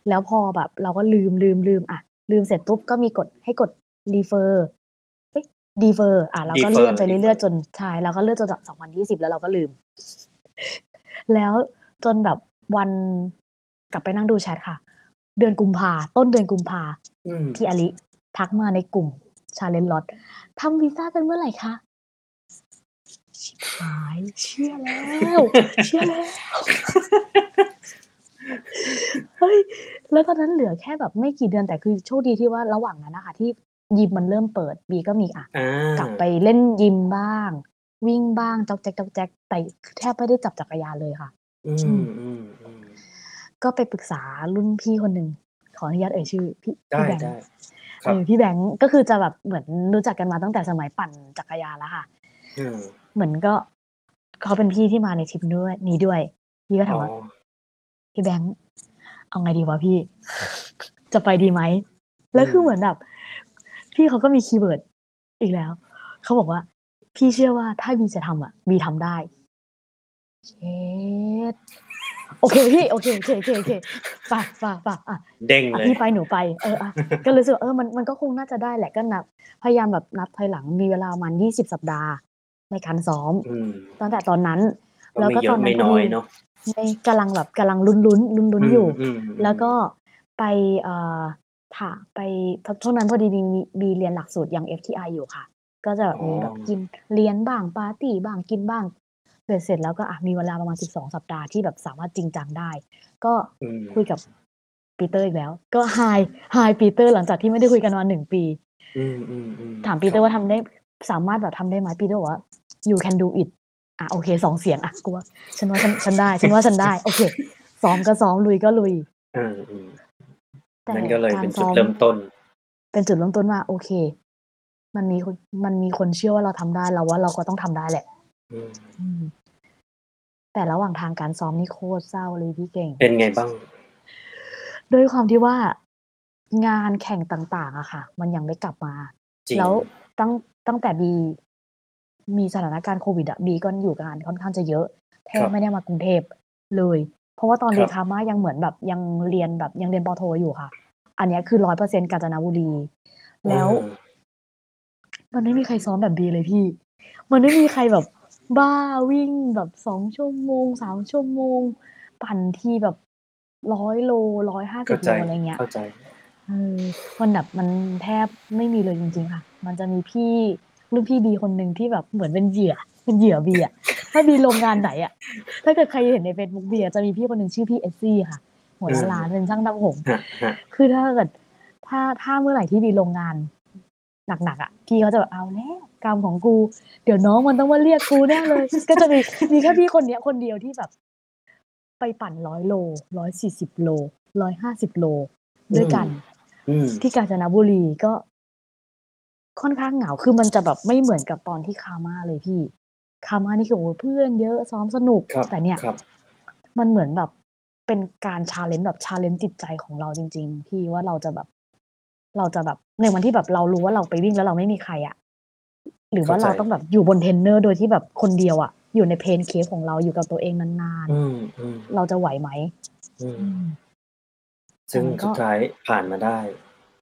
แล้วพอแบบเราก็ลืมลืมลืมอะ ลืมเสร็จปุ๊บก็มีกดให้กด refer เอ้ย defer อะเราก็ defer เลื่อนไปเรื่อย defer ๆจนใช่เราก็เลื่อนจนสองพันยี่สิบแล้วเราก็ลืม แล้วจนแบบวันกลับไปนั่งดูแชทค่ะ เดือนกุมภาต้นเดือนกุมภาอืมพี่อลิทักมาในกลุ่มชาเลนจ์ลอตทำวีซ่ากันเมื่อไหร่คะชิบหายเชื่อแล้วเชื่อแล้วเฮ้ยแล้วตอนนั้นเหลือแค่แบบไม่กี่เดือนแต่คือโชคดีที่ว่าระหว่างนั้นนะคะที่ยิมมันเริ่มเปิดบีก็มีอะอ่ากลับไปเล่นยิมบ้าง วิ่งบ้างจ๊อกแจ๊กจ๊อกแจ๊กแต่แทบไม่ได้จับจักรยานเลยค่ะอือืมมอืมอืม ก็ไปปรึกษารุ่นพี่คนหนึ่งขออนุญาตเอ่ยชื่อพี่ได้พี่แบงค์ได้ครับเออพี่แบงค์ก็คือจะแบบเหมือนรู้จักกันมาตั้งแต่สมัยปั่นจักรยานแล้วค่ะอืมเหมือนก็เขาเป็นพี่ที่มาในทริปด้วยนี้ด้วย พี่ก็อ๋ถามว่าพี่แบงค์เอาไงดีวะพี่ จะไปดีไหมแล้วคือเหมือนแบบพี่เขาก็มี keyword อีกแล้วเขาบอกว่า พี่เชื่อว่าถ้าบีจะทำอะบีทำได้เช็ด โอเคพี่โอเคโอเคโอเคโอเคฝากฝากฝากอะเด้งอะเลยพี่ไปหนูไปเอออะก็เลยรู้สึกว่าเออมันมันก็คงน่าจะได้แหละก็นับพยายามแบบนับถอยหลังมีเวลาประมาณยี่สิบสัปดาห์ ในการซ้อมอืมตั้งแต่ตอนนั้นก็แล้วไม่ก็เยตออะนนั้ไม่นพอน้อยดีเนาะในกำลังแบบกำลังลุ้นลุ้นลุ้นลุ้นๆอยู่อืมแล้วก็ไปเอ่อถ่าไปช่วงนั้นพอดีมีมีมีเรียนหลักสูตรยัง FTI อยู่ค่ะ ก็จะแบบมีแบบกินเลี้ยงบ้างปาร์ตี้บ้างกินบ้าง เสร็จเสร็จแล้วก็อะมีเวลาประมาณสิบสองสัปดาห์ที่แบบสามารถจริงจังได้ ก็อืมคุยกับปีเตอร์อีกแล้ว ก็ hi hi ปีเตอร์หลังจากที่ไม่ได้คุยกันมาหนึ่งปีอืมอืมอืมถามปีเตอร์ว่าทำได้สามารถแบบทำได้ไหมปีเตอร์บอกว่า you can do it อะโอเคสองเสียงอะกูว่าฉันว่าฉันฉันได้ฉันว่าฉันได้ โอเคซ้อมก็ซ้อมลุยก็ลุยอืมอืมแต่นั่นก็เลยการเป็นจุซ้ดอมเริ่มต้น เป็นจุดเริ่มต้นว่า โอเค มันมีคนมันมีคนเชื่อว่าเราทำได้เราว่าเราก็ต้องทำได้แหละอืมอืม แต่ระหว่างทางการซ้อมนี่โคตรเศร้าเลยพี่เก่ง เป็นไงบ้าง ด้วยความที่ว่างานแข่งต่าง ๆอะค่ะ มันยังไม่กลับมาจริงแล้วตั้งตั้งแต่บีมีสถานการณ์โควิดอะบีก็อยู่กับงานค่อนข้างจะเยอะ แทครับบไม่ได้มากรุงเทพเลย เพราะว่าตอนครับเรียนคามายังเหมือนแบบยังเรียนแบบยังเรียนปอโทอยู่ค่ะ อันเนี้ยคือร้อยเปอร์เซ็นกาญจนบุรี แล้วอืมมันไม่มีใครซ้อมแบบบีเลยพี่ มันไม่มีใครแบบ บ้าวิ่งแบบสองชั่วโมงสามชั่วโมง ปั่นทีแบบร้อยโลร้อยห้าสิเข้าบใจโลอะไรเงี้ยเข้าใจเออมันแบบมันแทบไม่มีเลยจริง ๆ ค่ะ มันจะมีพี่รุ่นพี่บีคนหนึ่งที่แบบเหมือนเป็นเหยื่อเป็นเหยื่อบีอะถ้าบีลงงานไหนอะถ้าเกิดใครเห็นในเฟซบุ๊กบีอะจะมีพี่คนหนึ่งชื่อพี่เอสซี่ค่ะหัวอืมร้านเป็นช่างทำผมฮะฮะคือถ้าเกิดถ้าถ้าเมื่อไหร่ที่บีลงงาน หนักๆอะพี่เขาจะแบบเอาแล้วกรรมของกู เดี๋ยวน้องมันต้องมาเรียกกูแน่เลย ก็จะมีมีแค่พี่คนเนี้ยคนเดียวที่แบบ ไปปั่นร้อยโลร้อยสี่สิบโลร้อยห้าสิบโล ด้วยกันอืมที่กาญจนบุรีก็ค่อนข้างเหงาคือมันจะแบบไม่เหมือนกับตอนที่ Kalmar เลยพี่ Kalmar นี่คือโอ้โหเพื่อนเยอะซ้อมสนุกครับแต่เนี่ยครับมันเหมือนแบบเป็นการ challenge แบบ challenge จิตใจของเราจริง ๆ พี่ว่าเราจะแบบ เราจะแบบในวันที่แบบเรารู้ว่าเราไปวิ่งแล้วเราไม่มีใครอะหรือว่าเข้าใจเราต้องแบบอยู่บนเทรนเนอร์โดยที่แบบคนเดียวอะอยู่ใน pain cave ของเราอยู่กับตัวเองนานอืมอืมๆเราจะไหวไหมอืมอืมซึ่งแต่มันก็สุดท้ายผ่านมาได้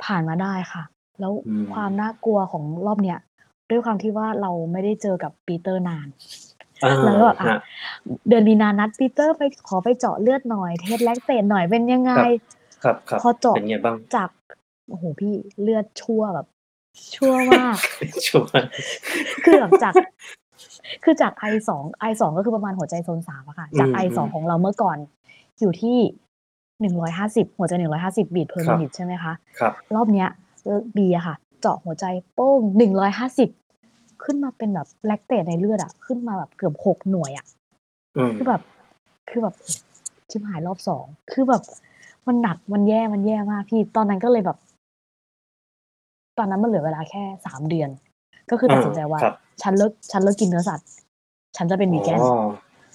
ผ่านมาได้ค่ะ แล้วอืมความน่ากลัวของรอบเนี้ยด้วยความที่ว่าเราไม่ได้เจอกับปีเตอร์นานอ่าแล้วก็แบบอะฮะเดือนมีนานัดปีเตอร์ไปขอไปเจาะเลือดหน่อย test lactate หน่อยเป็นยังไง ครับครับพอเจาะเป็นไงบ้างจาก โอ้โหพี่เลือดชั่วแบบชั่วมากชั่วคือแบบจาก คือจาก I สอง I สองก็คือประมาณหัวใจโซนสามอะค่ะ จาก I สองของเราเมื่อก่อน อยู่ที่หนึ่งร้อยห้าสิบหัวใจหนึ่งร้อยห้าสิบ beat per minute ใช่ไหมคะครับรอบเนี้ยบีอะค่ะ เจาะหัวใจโป้งหนึ่งร้อยห้าสิบขึ้นมาเป็นแบบ lactate ในเลือดอะขึ้นมาแบบเกือบหกหน่วยอะอืมคือแบบ คือแบบชิบหายรอบสองคือแบบมันหนักมันแย่มันแย่มากพี่ตอนนั้นก็เลยแบบ ตอนนั้นมันเหลือเวลาแค่สามเดือน ก็คือตัดสินใจว่าครับฉันเลิกฉันเลิกกินเนื้อสัตว์ ฉันจะเป็นวีแกนอ๋อ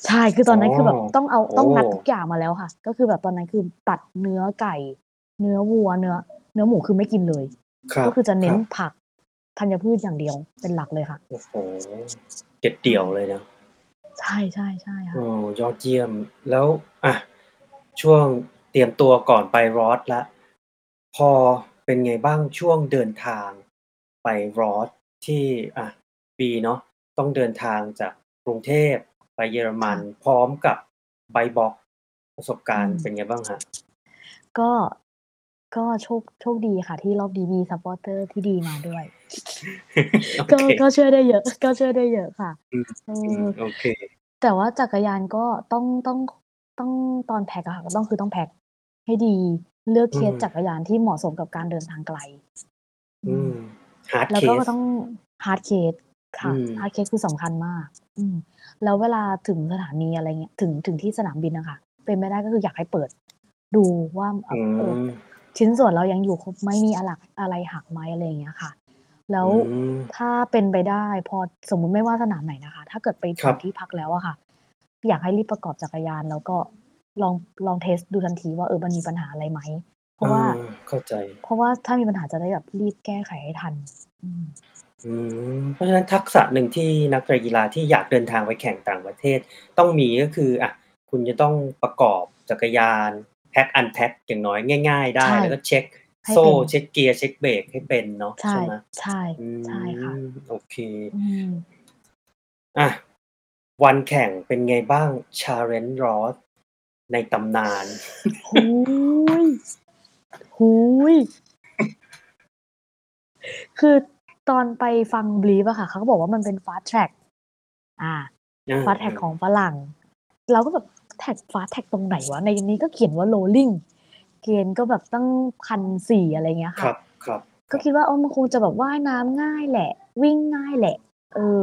ใช่คือตอนนั้นคือแบบอ๋อต้องเอาต้องงัดโอ้ทุกอย่างมาแล้วค่ะ ก็คือแบบตอนนั้นคือตัดเนื้อไก่ เนื้อวัวเนื้อ เนื้อหมูคือไม่กินเลยครับก็คือจะเน้นรับผักธัญพืชอย่างเดียวเป็นหลักเลยค่ะโอ้โหเด็ดเดี่ยวเลยนะใช่ใช่ใช่ค่ะโอ้ยอดเยี่ยมแล้วอะช่วงเตรียมตัวก่อนไปรอสละ พอ เป็นไงบ้างช่วงเดินทางไป Roth ที่อะปีเนาะต้องเดินทางจากกรุงเทพไปเยอรมัน พร้อมกับ bike box ประสบการณ์อืมเป็นไงบ้างฮะก็ก็โชคโชคดีค่ะ ที่รอบนี้มี supporter ที่ดีมาด้วยโอก็เคก็ช่วยได้เยอะ ก็ช่วยได้เยอะค่ะอืมเออืมอโอเค แต่ว่าจักรยานก็ต้องต้องต้องตอนแพ็คอะค่ะก็ต้องคือต้องแพ็คให้ดี เลือกเคสอืมจักรยานที่เหมาะสมกับการเดินทางไกลอืม hard case แล้วก็ต้อง hard case ค่ะอืม hard case คือสำคัญมาก อืมแล้วเวลาถึงสถานีอะไรเงี้ยถึงถึงที่สนามบินน่ะค่ะเป็นไปได้ก็คืออยากให้เปิด ดูว่าเออมชิ้นส่วนเรายังอยู่ครบไหมมีอะหลักอะไรหักไหมอะไรอย่างเงี้ยค่ะ แล้วอืมถ้าเป็นไปได้ พอสมมุติไม่ว่าสนามไหนนะคะ ถ้าเกิดไปถึงครับที่พักแล้วอะค่ะ อยากให้รีบประกอบจักรยานแล้วก็ ลองลอง test ดูทันทีว่าเออมันมีปัญหาอะไรไหม เพราะว่าอาเข้าใจ เพราะว่าถ้ามีปัญหาจะได้แบบรีบแก้ไขให้ทันอืมอืมเพราะฉะนั้นทักษะหนึ่งที่นักกีฬาที่อยากเดินทางไปแข่งต่างประเทศ ต้องมีก็คืออะคุณจะต้องประกอบจักรยาน pack unpack อย่างน้อยง่าย ๆ ได้ใช่แล้วก็เช็คให้โซ่เป็นเช็คเกียร์เช็คเบรกให้เป็นเนาะใช่ใช่ไหมใช่อืใช่ค่ะมโอเคอืมอะวันแข่งเป็นไงบ้าง Challenge Ross ในตำนานโอ้ยโอ้ยคือตอนไปฟัง Brief อะค่ะ เขาก็บอกว่ามันเป็น Fast Track อ่าอา Fast Track ของฝรั่ง เราก็แบบแท็ก Fast Track ตรงไหนวะ ในนี้ก็เขียนว่า Rolling เกณฑ์ก็แบบตั้ง1,400อะไรเงี้ยคค่ะรับครับคก็รับคิดว่าเออมันคงจะแบบว่ายน้ำง่ายแหละ วิ่งง่ายแหละ เออ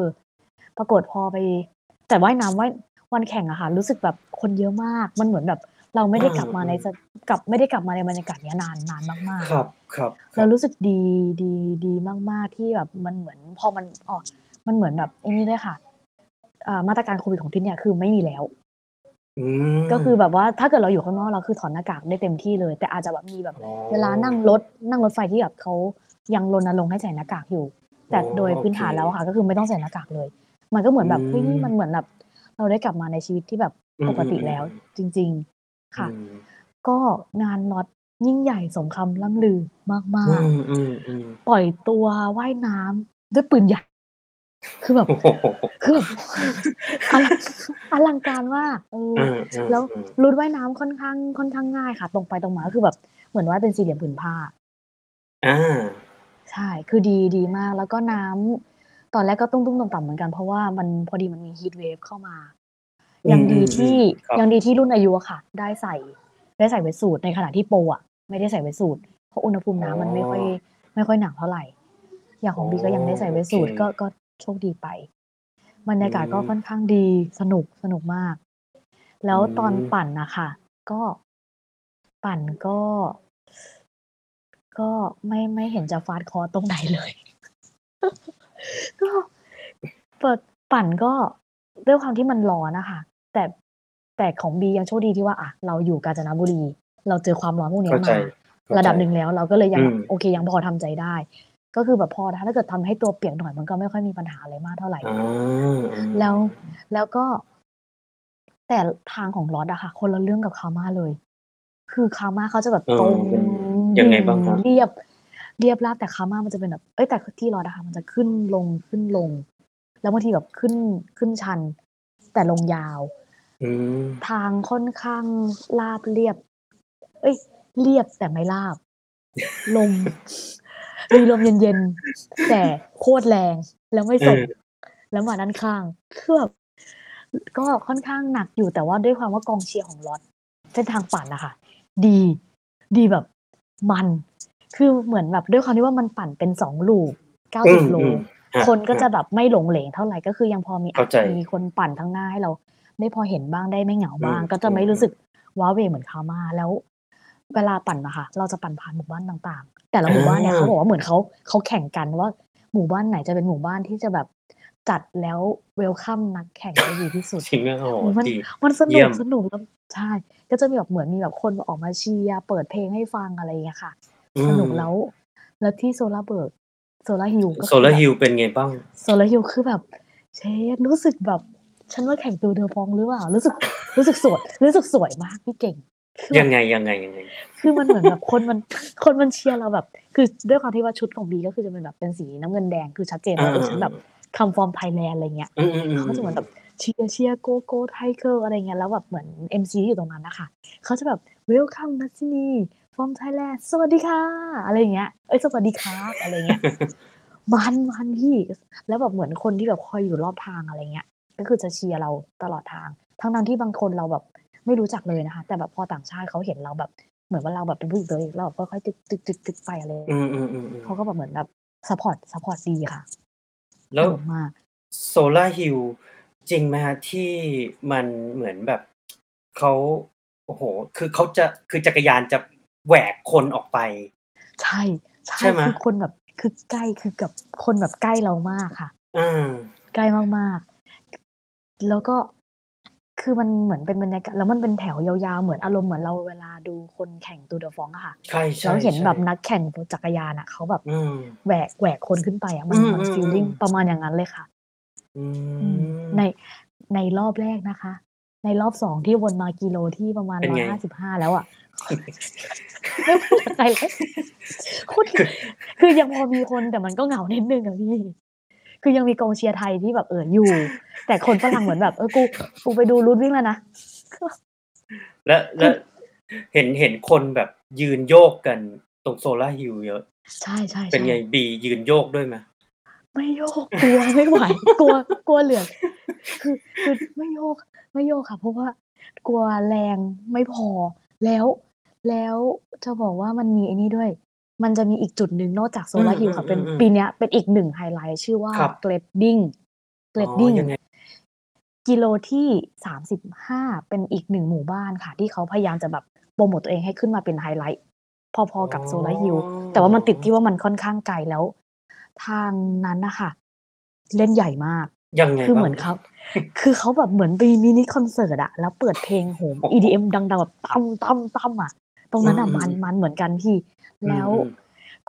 ปรากฏพอไป แต่ว่ายน้ำว่าย วันแข่งอะค่ะรู้สึกแบบคนเยอะมาก มันเหมือนแบบเราไม่ได้กลับมาในอืสมกลับไม่ได้กลับมาในบรรยากาศเนี้ยนานนานมากครับครับๆคเรารับรู้สึกดีดีดีมาก ๆที่แบบมันเหมือนพอมันออกมันเหมือนแบบไอ้นี่ด้วยค่ะอ่ามาตรการโควิดของที่เนี่ยคือไม่มีแล้วอืก็คือมแบบว่าถ้าเกิดเราอยู่ข้างนอกเราคือถอดหน้ากากได้เต็มที่เลย แต่อาจจะแบบมีแบบอ๋อเวลานั่งรถนั่งรถไฟที่แบบเขายังรณรงค์ให้ใส่หน้ากากอยู่ แต่อ๋อโดยโอพื้นเคฐานแล้วอะค่ะ ก็คือไม่ต้องใส่หน้ากากเลย มันก็เหมือือนแบบเฮ้ยนี่มันมเหมือนแบบ เราได้กลับมาในชีวิตที่แบบอืปกติมแล้วๆๆจริงๆอืค่ะมก็งาน Ross ยิ่งใหญ่สมคำล่ำลือมอืากมๆๆๆปล่อยตัวว่ายน้ำด้วยปืนใหญ่คือแบบโอ้โฮคือแบบอลังอลังการมากเออเออแล้วๆๆรูทว่ายน้ำค่อนข้างค่อนข้างง่ายค่ะ ตรงไปตรงมาก็คือแบบ เหมือนว่ายเป็นสี่เหลี่ยมผืนผ้าอาใช่ คือดีดีมาก แล้วก็น้ำ ตอนแรกก็ตุ้มๆต่ำๆเหมือนกันเพราะว่ามันพอดีมันมี heat wave เข้ามาอืยังดีที่มๆๆครับยังดีที่รุ่นอายุอะค่ะ ได้ใส่ได้ใส่ wetsuit ในขณะที่โปรอะไม่ได้ใส่ wetsuit เพราะอุณหภูมิอ๋อน้ำมันไม่ค่อยไม่ค่อยหนาวเท่าไรอย่างขอ๋อองบีก็ยังได้ใส่โอเค wetsuit ก็ก็โชคดีไปบรรอืยากาศก็ค่อมนข้างดีสนุกสนุกมาก แล้อืวตอนมปั่นน่ะค่ะก็ปั่นก็ ก็ไม่ไม่เห็นจะ fast course ตรงไหนเลย ก็เปิดปั่นก็ด้วยความที่มันร้อนอะค่ะแต่แต่ของบียังโชคดีที่ว่าอะเราอยู่กาญจนบุรี เราเจอความร้อนพวกเนี้เข้ายใจมาเข้าระใจดับหนึ่งแล้ว เราก็เลยยัอืงแบบมโอเคยังพอทำใจได้ ก็คือแบบพอถ้าเกิดทำให้ตัวเปียกหน่อยมันก็ไม่ค่อยมีปัญหาอะไรมากเท่าไรอาแล้วอืมแล้วก็ แต่ทางของ Ross อะค่ะ คนละเรื่องกับ Karma เลย คือ Karma เขาจะแบบเออตรงเป็นยังไงดิ่งบ้างครับ?เรียบ เรียบราบแต่ Karma มันจะเป็นแบบเอ๊ยแต่ที่ Ross อะค่ะมันจะขึ้นลงขึ้นลง แล้วบางทีแบบขึ้นขึ้นชัน แต่ลงยาวอืมทางค่อนข้างราบเรียบ เอ๊ยเรียบแต่ไม่ราบ ลมมีลมเย็นๆแต่โคตรแรงแล้วไม่เอส่งอแล้วมาด้านข้างคือแบบก็ค่อนข้างหนักอยู่แต่ว่าด้วยความว่ากองเชียร์ของ Ross เส้นทางปั่นน่ะค่ะดี ดีแบบมัน คือเหมือนแบบด้วยความที่ว่ามันปั่นเป็น2ลูปอื90โลมๆครับคนก็คจะรับแบบไม่หลงเหลงเท่าไรก็คือยังพอมีเข้าอะใจมีคนปั่นข้างหน้าให้เราได้พอเห็นบ้างได้ไม่เหงาอืบ้างมก็จะไม่รู้ๆสึกว้าเหว่เหมือน Karma แล้ว เวลาปั่นอะค่ะเราจะปั่นผ่านหมู่บ้านต่างๆ แต่ละอาหมู่บ้านเนี่ยเขาบอกว่าเหมือนเขาเขาแข่งกันว่าหมู่บ้านไหนจะเป็นหมู่บ้านที่จะแบบจัดแล้วเวลคัมนักแข่งได้ดีที่สุดจริงอะโอ้โฮโอ้โฮมันดีมันสเยี่นุยกมสนุกแล้วใช่ ก็จะมีแบบเหมือนมีแบบคนออกมาเชียร์เปิดเพลงให้ฟังอะไรอย่างเงี้ยค่ะ อืสนุกมแล้ว แล้วที่ Solarberg Solar Hill ก็คือ Solar แบบ Hill เป็นไงบ้าง? Solar Hill คือแบบ เชฟรู้สึกแบบ ฉันมาแข่ง Tour de France หรือเปล่า?รู้สึกรู้สึกสวยรู้สึกสวยมากพี่เก่ง คือแบยับงไงยังไงยังไง?คือมันเหมือนแบบคนมันคนมันเชียร์เราแบบ คือด้วยความที่ว่าชุดของบีก็คือจะเป็นแบบเป็นสีน้ำเงินแดงคือชัดเจนอาว่าเออฉันแบบๆ come from Thailand อะไรเงี้ยอืเขาก็จะเหมือนอแบๆบๆๆเชียร์เชียร์ Go Go Tiger อะไรเงี้ยแล้วแบบเหมือน MC ที่อยู่ตรงนั้นน่ะค่ะเขาจะแบบ Welcome Natsinee from Thailand สวัสดีค่ะ อะไรอย่างเงี้ย เอ๊ยสวัสดีครับอะไรเงี้ย มันมันพี่ แล้วแบบเหมือนคนที่แบบคอยอยู่รอบทางอะไรเงี้ย ก็คือจะเชียร์เราตลอดทาง ทั้งๆที่บางคนเราแบบไม่รู้จักเลยนะคะ แต่แบบพอต่างชาติเขาเห็นเราแบบ เหมือนว่าเราแบบเป็นผู้หญิงตัวเล็กแล้วแบบค่อยๆตึกๆๆๆไปอะไรอืมเขาๆๆๆก็แบบเหมือนแบบ support support ดีค่ะ แล้วโหดมาก Solar Hill จริงไหมครับที่มันเหมือนแบบเขาโอ้โฮคือเขาจะคือจักรยานจะ แหวกคนออกไป ใช่ ใช่ใช่ไหมคือคนแบบคือใกล้คือกับคนแบบใกล้เรามากค่ะอาใกล้มากๆ แล้วก็คือมันเหมือนเป็นบรรยากาศแล้วมันเป็นแถวยาวๆ เหมือนอารมณ์เหมือนเราเวลาดูคนแข่ง Tour de France อะค่ะใช่แล้วเห็นๆๆแบบนักแข่งจักรยานอะเขาแบบอืมแหวกแหวกคนขึ้นไปอะมันอืมมันๆๆฟีลลิงประมาณอย่างนั้นเลยค่ะอือืมมในในรอบแรกนะคะ ในรอบสองที่วนมากิโลที่ประมาณเป็นไง155แล้วอะ ไม่เป็นไรเลยโคตรคือยังพอมีคนแต่มันก็เหงานิดหนึ่งอะพี่ คือยังมีกองเชียร์ไทยที่แบบเอออยู่ แต่คนฝรั่งเหมือนแบบเออกูกูไปดูรูทวิ่งแล้วนะแล้วแล้วเห็นเห็นคนแบบยืนโยกกันตรง Solar Hill เยอะ ใช่ใช่เป็นไงใช่บียืนโยกด้วยไหมไม่โยกกลัวไม่ไหวกลัวกลัวเหลืองคือคือไม่โยก ไม่โยกค่ะ เพราะว่ากลัวแรงไม่พอแล้ว แล้วจะบอกว่ามันมีไอ้นี่ด้วย มันจะมีอีกจุดหนึ่งนอกจากอื Solar Hill ค่ะเป็นมๆๆปีเนี้ยเป็นอีกหนึ่งไฮไลท์ชื่อว่าครับ Grading อ๋อ Grading ยังไงกิโลที่35เป็นอีกหนึ่งหมู่บ้านค่ะ ที่เขาพยายามจะแบบโปรโมตตัวเองให้ขึ้นมาเป็นไฮไลท์พอๆกับ Solar Hill แต่ว่ามันติดที่ว่ามันค่อนข้างไกลแล้ว ทางนั้นน่ะค่ะเล่นใหญ่มากยังไงคือเหบ้ามืองนเขาคือเขาแบบเหมือนมีมินิคอนเสิร์ตอะแล้วเปิดเพลงโหม EDM ดังๆแบบตั้มตั้มตั้มอะ ตรงนั้นอะอืมมันมันเหมือนกันพี่อืมแล้วอืม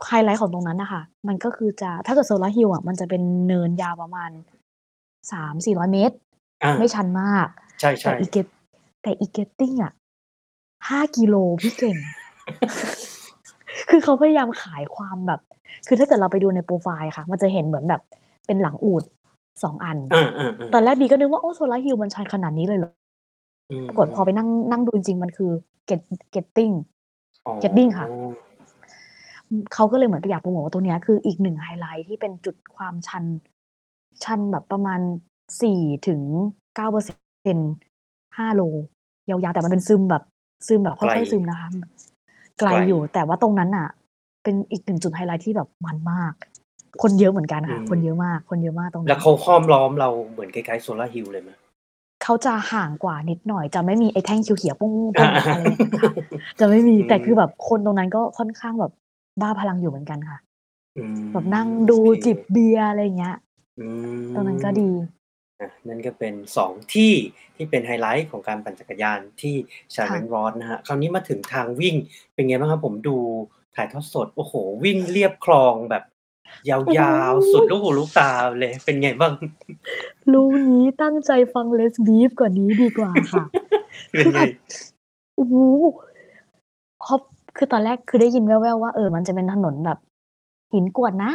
ไฮไลท์ของตรงนั้นน่ะค่ะมันก็คือจะถ้าเกิด Solar Hill อะมันจะเป็นเนินยาวประมาณ3-400เมตรอาไม่ชันมาก ใช่แต่ๆอี Gred แต่อี Greding อะ5กิโลพี่เก่ง คือเขาพยายามขายความแบบ คือถ้าเกิดเราไปดูในโปรไฟล์ค่ะ มันจะเห็นเหมือนแบบเป็นหลังอูฐสองอันอาๆๆตอนแรกบีก็นึกว่า โอ้ Solar Hill มันชันขนาดนี้เลยเหรออืม ปรากฏพอไปนั่งนั่งดูจริงๆมันคือ Gred Greding อ๋อ Greding ค่ะอืมเขาก็เลยเหมือนอยากโปรโมตว่าตรงเนี้ยคืออีกหนึ่งไฮไลท์ที่เป็นจุดความชัน ชันแบบประมาณ4ถึง9เปอร์เซ็นต์5โล ยาวๆ แต่มันเป็นซึมแบบซึมแบบไกลค่อยๆซึมนะคะไกลไกลอยู่แต่ว่าตรงนั้นน่ะ เป็นอีกหนึ่งจุดไฮไลท์ที่แบบมันมาก คนเยอะเหมือนกันค่ะอืมคนเยอะมาก คนเยอะมากตรงแล้นั้วนเขาห้อมล้อมเราเหมือนคล้ายๆ Solar Hill เลยไหม เขาจะห่างกว่านิดหน่อย จะไม่มีไอ้แท่งเขียวๆปุ้งๆอาอะไรอย่างเงี้ยค่ะจะไม่มีอืมแต่คือแบบคนตรงนั้นก็ค่อนข้างแบบบ้าพลังอยู่เหมือนกันค่ะอืมแบบนั่งดูโอเคจิบเบียร์อะไรอย่างเงี้ยอืมตรงนั้นก็ดีอะนั่นก็เป็น2ที่ที่เป็นไฮไลท์ของการปั่นจักรยานที่ค่ะ Challenge Road นะครับคราวนี้มาถึงทางวิ่งเป็นไงบ้างครับ?ผมดูถ่ายทอดสด โอ้โฮวิ่งเลียบคลองแบบ ยโอ้าวโฮๆสุดลูกหูลูกตาเลย เป็นไงบ้าง?รู้งี้ตั้งใจฟัง Less Beef กว่านี้ดีกว่าค่ะเป็คืนอไง?แบบโอ้โฮพอคือตอนแรกคือได้ยินแว่วๆว่าเออมันจะเป็นถนนแบบ หินกรวดนะ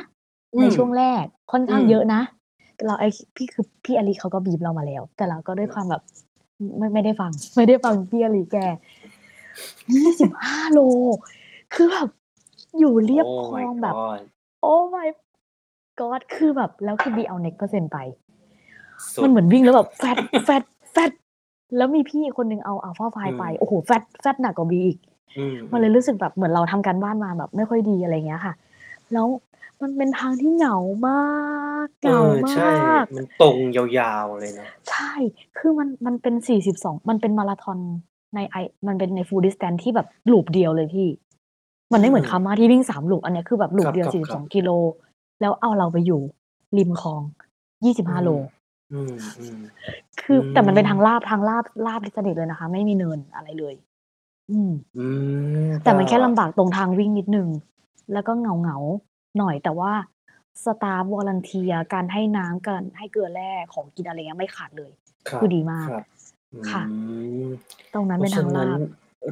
อืในมช่วงแรกค่อนอืข้างมเยอะนะ เราไอ้พี่คือพี่อลิเขาก็บรีฟเรามาแล้ว แต่เราก็ด้วยความแบบ ไม่ไม่ได้ฟัง ไม่ได้ฟังพี่อลิแก25โล คือแบบอยู่เรียบ Oh คล my องแบบ god Oh my god คือแบบ แล้วคือบีเอา Next เปอร์เซ็นต์ไป สุมันดเหมือนวิ่งแล้วแบบแฟดแฟดแฟดแล้วมีพี่อีกคนหนึ่งเอา Alpha อื Fly ไปมโอ้โฮแฟดแฟดหนักกว่าบีอีก อืมมันเลยๆรู้สึกแบบเหมือนเราทำการบ้านมาแบบไม่ค่อยดีอะไรอย่างเงี้ยค่ะ แล้วมันเป็นทางที่เหงามากเอเหงาอมใช่าก มันตรงยาวๆเลยเนาะใช่ คือมันมันเป็น 42 มันเป็นมาราธอนในไอ มันเป็นใน Full Distance ที่แบบ loop เดียวเลยพี่ มันไม่เหมือนอืม Kamma ที่วิ่ง3 loop อันเนี้ยคือแบบค loop รับเดียวๆ42กิโล แล้วเอาเราไปอยู่ริมคลองอื25โล ม อืมๆคืออืแต่มันเป็นทางม ลาด ทางลาด ลาดสนิทเลยนะคะ ไม่มีเนินอะไรเลย อืม อืม แต่ก็มันแค่ลำบากตรงทางวิ่งนิดหนึ่ง แล้วก็เหงา ๆ หน่อย แต่ว่าสตาฟ Volunteer การให้น้ำ การให้เกลือแร่ ของกิน อะไรเงี้ย ไม่ขาดเลย ครัคือบดีมากครับ อืค่ะมเพราะตรงนั้นเป็นฉะทางนั้ลานด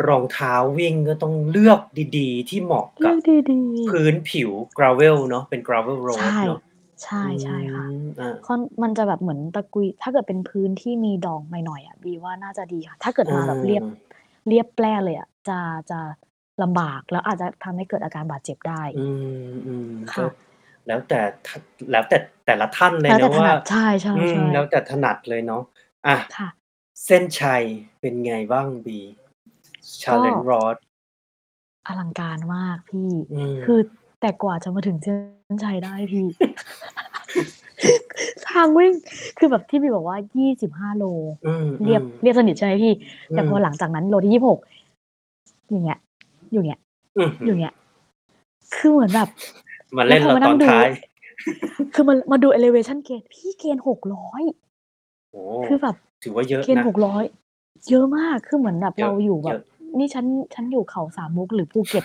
รองเท้าวิ่งก็ต้องเลือกดี ๆ ที่เหมาะเลืกัอบ กดีๆพื้นผิว Gravel เนาะเป็น Gravel ใช Road ่เนาะใช่อืใช่ค่ะ มอาค่อนมันจะแบบเหมือนตะกุย ถ้าเกิดเป็นพื้นที่มีดอกหน่อยๆอะบีว่าน่าจะดีค่ะ ถ้าเกิดเอมาแบบเรียบอ เรียบแปร่เลยอะจะจะลำบากแล้วอาจจะทำให้เกิดอาการบาดเจ็บได้อืมๆคก็่ะ แล้วแต่ทแล้วแต่แต่ละท่านเลแล้ยวแต่นะถว่า นัดใช่อืมๆแล้วๆแต่ถนัดเลยเนาะอะค่ะ เส้นชัยเป็นไงบ้างบี? ก็ Challenge Road อลังการมากพี่ อืคือมแต่กว่าจะมาถึงเส้นชัยได้พี่ ทางวิ่ง คือแบบที่บีบอกว่า 25 โลอืมเรียบอืมเรียบสนิทใช่ไหมพี่ แต่พอมหลังจากนั้นโลที่ 26 อย่างเงี้ย อยู่เงี้ยอื้ออหืยู่เงี้ย คือเหมือนแบบ มาเล่นแล้วพอเรามาตนั่อนงดูท้าย คือมามาดู elevation เกณฑ์พี่เกณฑ์600 โอ้คือแบบถือว่าเยอะเกณฑ์นะ 600 เยอะมาก คือเหมือนแบบเยอะเราอยู่แบเยบอะ นี่ฉันฉันอยู่เขาสามมุกหรือภูเก็ต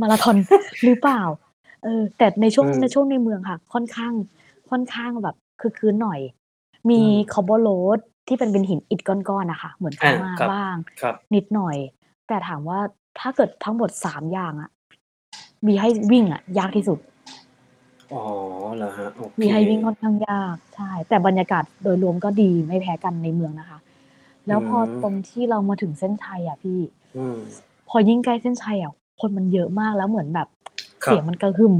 มาราธอนหรือเปล่า เออ แต่ในช่วงอืมในช่วงในเมืองค่ะ ค่อนข้างค่อนข้างแบบคือคืนหน่อย มีอืมคอบ b โรดที่เป็นเป็นหินอิฐก้อนๆนะคะเหมือนพอ่าม่าครับบ้างครับนิดหน่อย แต่ถามว่าถ้าเกิดทั้งหมดสามอย่างอะมีให้วิ่งอะยากที่สุดอ๋อเหรอฮะโอเคมีให้วิ่งค่อนข้างยากใช่ แต่บรรยากาศโดยรวมก็ดีไม่แพ้กันในเมืองนะคะ แล้วพอตรงที่เรามาถึงเส้นชัยอะพี่อืม พอยิ่งใกล้เส้นชัยอะคนมันเยอะมากแล้วเหมือนแบบครับเสียงมันกระหึ่ม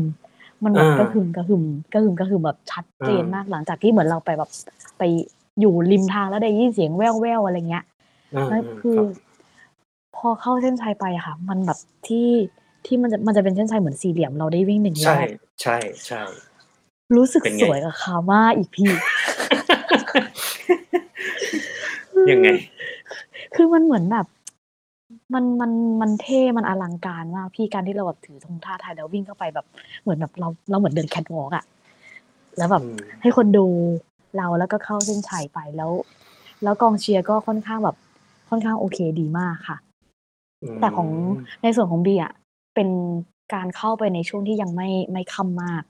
มันแบบอ่ากระหึ่มกระหึ่มกระหึ่มกระหึ่มแบบชัดเจนอ่ามมากหลังจากที่เหมือนเราไปแบบไปอยู่ริมทางแล้วได้ยินเสียงแว่วแววๆอะไรเงี้ยอ่าแล้วอืมคือรับพอเข้าเส้นชัยไปอะค่ะ มันแบบที่ที่มันจะมันจะเป็นเส้นชัยเหมือนสี่เหลี่ยมเราได้วิ่งหนึ่งรใช่อบใช่ใช่รู้สึกเป็นไงสวยกับคาม่าอีกพี่ยังไง คือมันเหมือนแบบ มันมันมันเท่มันอลังการมากพี่การที่เราแบบถือธงท่าไทยแล้ววิ่งเข้าไปแบบ เหมือนแบบเราเราเหมือนเดินแคทวอล์กอะแล้วแบบอืมให้คนดูเราแล้วก็เข้าเส้นชัยไปแล้ว แล้วกองเชียร์ก็ค่อนข้างแบบค่อนข้างโอเคดีมากค่ะ แต่ของในส่วนของบีอะเป็นการเข้าไปในช่วงที่ยังไม่ไม่ค่ำมาก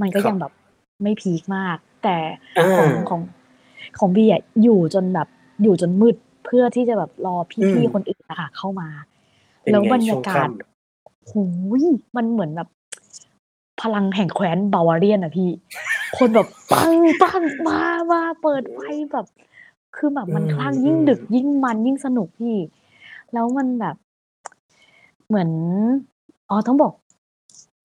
มันก็ครับยังแบบไม่พีคมาก แต่อ่าของของของบีอะอยู่จนแบบอยู่จนมืด เพื่อที่จะแบบรออืพี่มๆคนอื่นนะคะเข้ามาเป็นแล้วไงบรรช่วยางกาศค่ำโหยมันเหมือนแบบ พลังแห่งแคว้นบาวาเรียนอะพี่ คนแบบปังปังมามาเปิดไฟแบบ คือแบบมันอืมคลั่งยิ่งอืมดึกยิ่งมันยิ่งสนุกพี่ แล้วมันแบบเหมือนอ๋อต้องบอก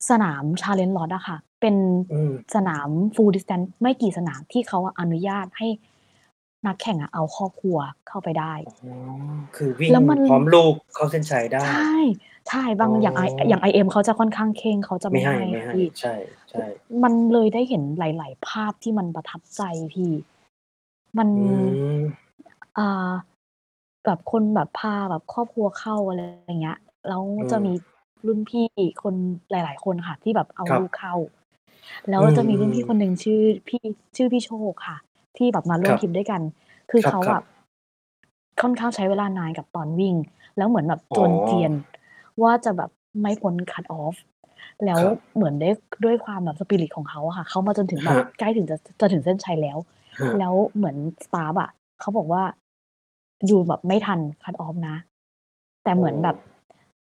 สนาม Challenge Roth อะค่ะ เป็นอืมสนาม full distance ไม่กี่สนามที่เขาอนุญาตให้ นักแข่งอะเอาครอบครัวเข้าไปได้ อ๋อ คือวิ่งแล้วมัน พร้อมลูกเข้าเส้นชัยได้ ใช่ ใช่ บางอ๋อออย่าง I อย่าง IM เขาจะค่อนข้างเคร่ง เขาจะไม่ไม่ให้ให้ไม่ให้ พี่ ใช่ ใช่ มันเลยได้เห็นหลาย ๆ ภาพที่มันประทับใจพี่ มัน อืม อ่า แบบคนแบบพาแบบครอบครัวเข้า อะไรอย่างเงี้ย แล้วอืจะม มีรุ่นพี่คนหลาย ๆ คนค่ะ ที่แบบเอาครับลูกเข้า แล้วอืมจะมีรุ่นอืพี่ม คนหนึ่งชื่อพี่ ชื่อพี่โชคค่ะ ที่แบบมาร่ควมรับทริปด้วยกัน คือครับเขาครัอะบค่อนข้างใช้เวลานานกับตอนวิ่ง แล้วเหมือนแบบอ๋จอวนเจียน ว่าจะแบบไม่พ้นคัตออฟแล้วครับเหมือนด้วยด้วยความแบบสปิริตของเขาอะค่ะ เขามาจนถึงแบบฮะใกล้ถึงจะจะถึงเส้นชัยแล้วฮะแล้วเหมือนสตาฟอะเขาบอกว่าอยู่แบบไม่ทันคัตออฟนะ แต่โอ้เหมือนแบบ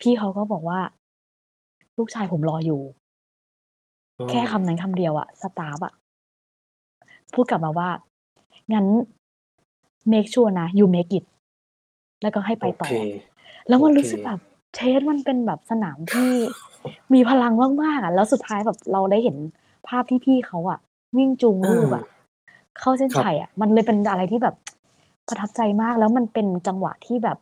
พี่เขาก็บอกว่า ลูกชายผมรออยู่อ๋อแค่คำนั้นคำเดียวอะสตาฟอะพูดกลับมาว่า งั้น make sure นะ you make it แล้วก็ให้ไปโอต่เคอแล้วโอมันเครู้สึกแบบเทสมันเป็นแบบสนามที่มีพลังมากๆอะแล้วสุดท้ายแบบเราได้เห็นภาพที่พี่เขาอะวิ่งจูงอาลูกอะเข้าเส้นครับชัยอะมันเลยเป็นอะไรที่แบบประทับใจมากแล้วมันเป็นจังหวะที่แบบ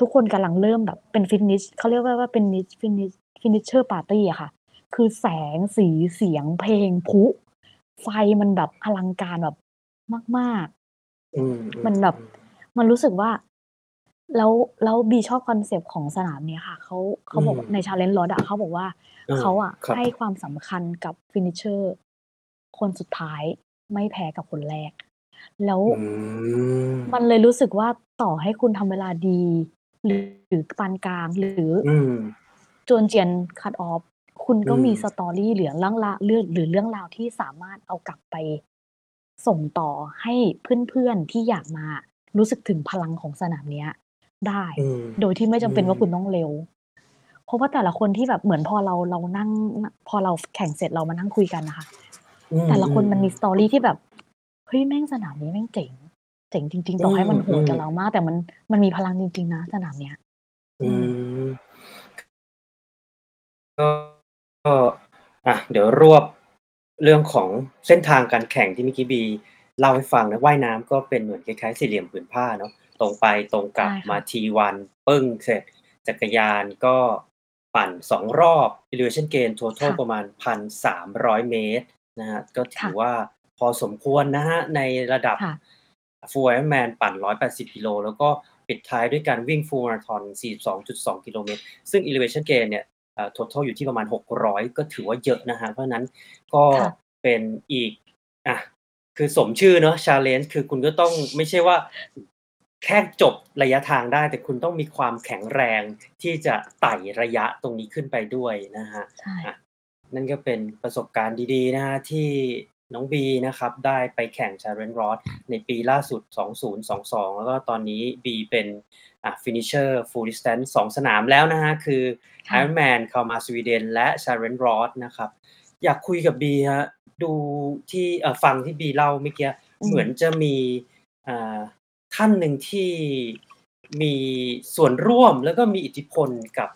ทุกคนกำลังเริ่มแบบเป็น finish เขาเรียกว่าว่าเป็น finish finish finisher party อะค่ะ คือแสงสีเสียงเพลงพลุไฟมันแบบอลังการแบบ มาก อืมๆอืมันมแบบอืมมันรู้สึกว่า แล้วแล้วบีชอบคอนเซปต์ของสนามเนี้ยค่ะเขาเขาอืบอกมว่าใน challenge Road อะเขาบอกว่าอาเขาอะครับ ให้ความสำคัญกับ finisher คนสุดท้ายไม่แพ้กับคนแรก แล้วอืมมันเลยรู้สึกว่าต่อให้คุณทำเวลาดี หรือหรือปานกลาง หรืออืมจวนเจียน cut off คุณอืก็มีม story เหลือเรื่องราวเรื่องหรือเรื่องราวที่สามารถเอากลับไป ส่งต่อให้เพื่อนๆที่อยากมารู้สึกถึงพลังของสนามเนี้ย ได้อืมโดยที่ไม่อืจำเป็นมว่าคุณต้องเร็ว เพราะว่าแต่ละคนที่แบบเหมือนพอเราเรานั่งนพอเราแข่งเสร็จเรามานั่งคุยกันน่ะค่ะอืมแต่ละคนอืมันมีม story ที่แบบเฮ้ยแม่งสนามนี้แม่งเจ๋งเจ๋งจริงๆอืต่อให้มมันโหอืดมกับเรามาก แต่มันมันมีพลังจริง ๆ นะสนามเนี้ยอือืมมก็ก็อะเดี๋ยวรวบ เรื่องของเส้นทางการแข่งที่เมื่อกี้บีเล่าให้ฟังนะว่ายน้ำก็เป็นเหมือนคล้ายๆสี่เหลี่ยมผืนผ้าเนาะตรงไปตรงกลัใช่บค่มาะ T1 ปึ้งเสร็จ จักรยานก็ปั่น2รอบ elevation gain ค total ่ะ ประมาณ 1,300 เมตรนะครับก็ถืค่อะว่าพอสมควรนะฮะ ในระดับ ค่ะ Full Ironman ปั่น 180 กิโล แล้วก็ปิดท้ายด้วยการวิ่ง Full Marathon 42.2 กิโลเมตร ซึ่ง Elevation Gain เนี่ย เอ่อ total อยู่ที่ประมาณ 600 ก็ถือว่าเยอะนะฮะเพราะฉะนั้นก็ค่ะ เป็นอีก อะ คือสมชื่อเนาะ challenge คือคุณก็ต้องไม่ใช่ว่า แค่จบระยะทางได้ แต่คุณต้องมีความแข็งแรงที่จะไต่ระยะตรงนี้ขึ้นไปด้วยนะฮะใช่ อะนั่นก็เป็นประสบการณ์ดีๆ นะฮะที่น้องบีนะครับ ได้ไปแข่ง Challenge Road ในปีล่าสุด 2022 แล้วก็ตอนนี้บีเป็น อะ finisher full distance 2สนามแล้วนะฮะ คือค่ะ Ironman เข้ามาสวีเดนและ Challenge Road นะครับ อยากคุยกับบีฮะดูที่เอ่อฟังที่บีเล่าเมื่อกี้อืมเหมือนจะมีอ่าท่านหนึ่งที่มีส่วนร่วมแล้วก็มีอิทธิพลกับ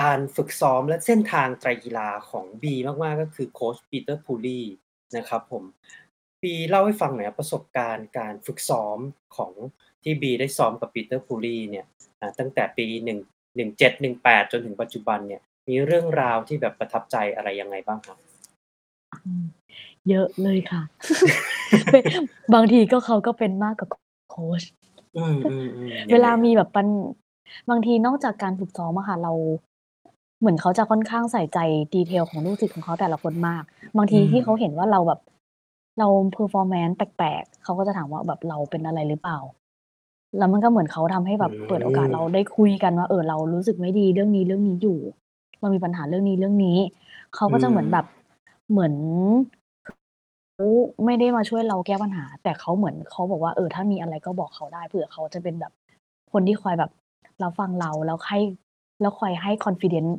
การฝึกซ้อมและเส้นทางไตรกีฬาของบีมากๆก็คือโค้ชปีเตอร์พูลีนะครับผมบีเล่าให้ฟังหน่อยครับประสบการณ์การฝึกซ้อมของ ที่บีได้ซ้อมกับปีเตอร์พูลีเนี่ยอ่าตั้งแต่ปีหนึ่งหนึ่งเจ็ดหนึ่งแปดจนถึงปัจจุบันเนี่ย มีเรื่องราวที่แบบประทับใจอะไรยังไงบ้างครับอืมเยอะเลยค่ะเป็นบางทีก็เขาก็เป็นมากกว่าโค้ชอืมอืมอืมเวลายังไงมีแบบปันบางทีนอกจากการฝึกซ้อมอะค่ะเราเหมือนเขาจะค่อนข้างใส่ใจ detail ของลูกศิษย์ของเขาแต่ละคนมาก บางทีอืมที่เขาเห็นว่าเราแบบ เรา performance แปลกๆเขาก็จะถามว่าแบบเราเป็นอะไรหรือเปล่า แล้วมันก็เหมือนเขาทำให้แบบเปิดโอกาสเราได้คุยกันว่า เออเรารู้สึกไม่ดีเรื่องนี้เรื่องนี้อยู่เรามีปัญหาเรื่องนี้เรื่องนี้ เขาก็จะเหมือนแบบเหมือนเขาไม่ได้มาช่วยเราแก้ปัญหา แต่เขาเหมือนเขาบอกว่าเออถ้ามีอะไรก็บอกเขาได้เผื่อเขาจะเป็นแบบคนที่คอยแบบเราฟังเราแล้วให้แล้วคอยให้ confidence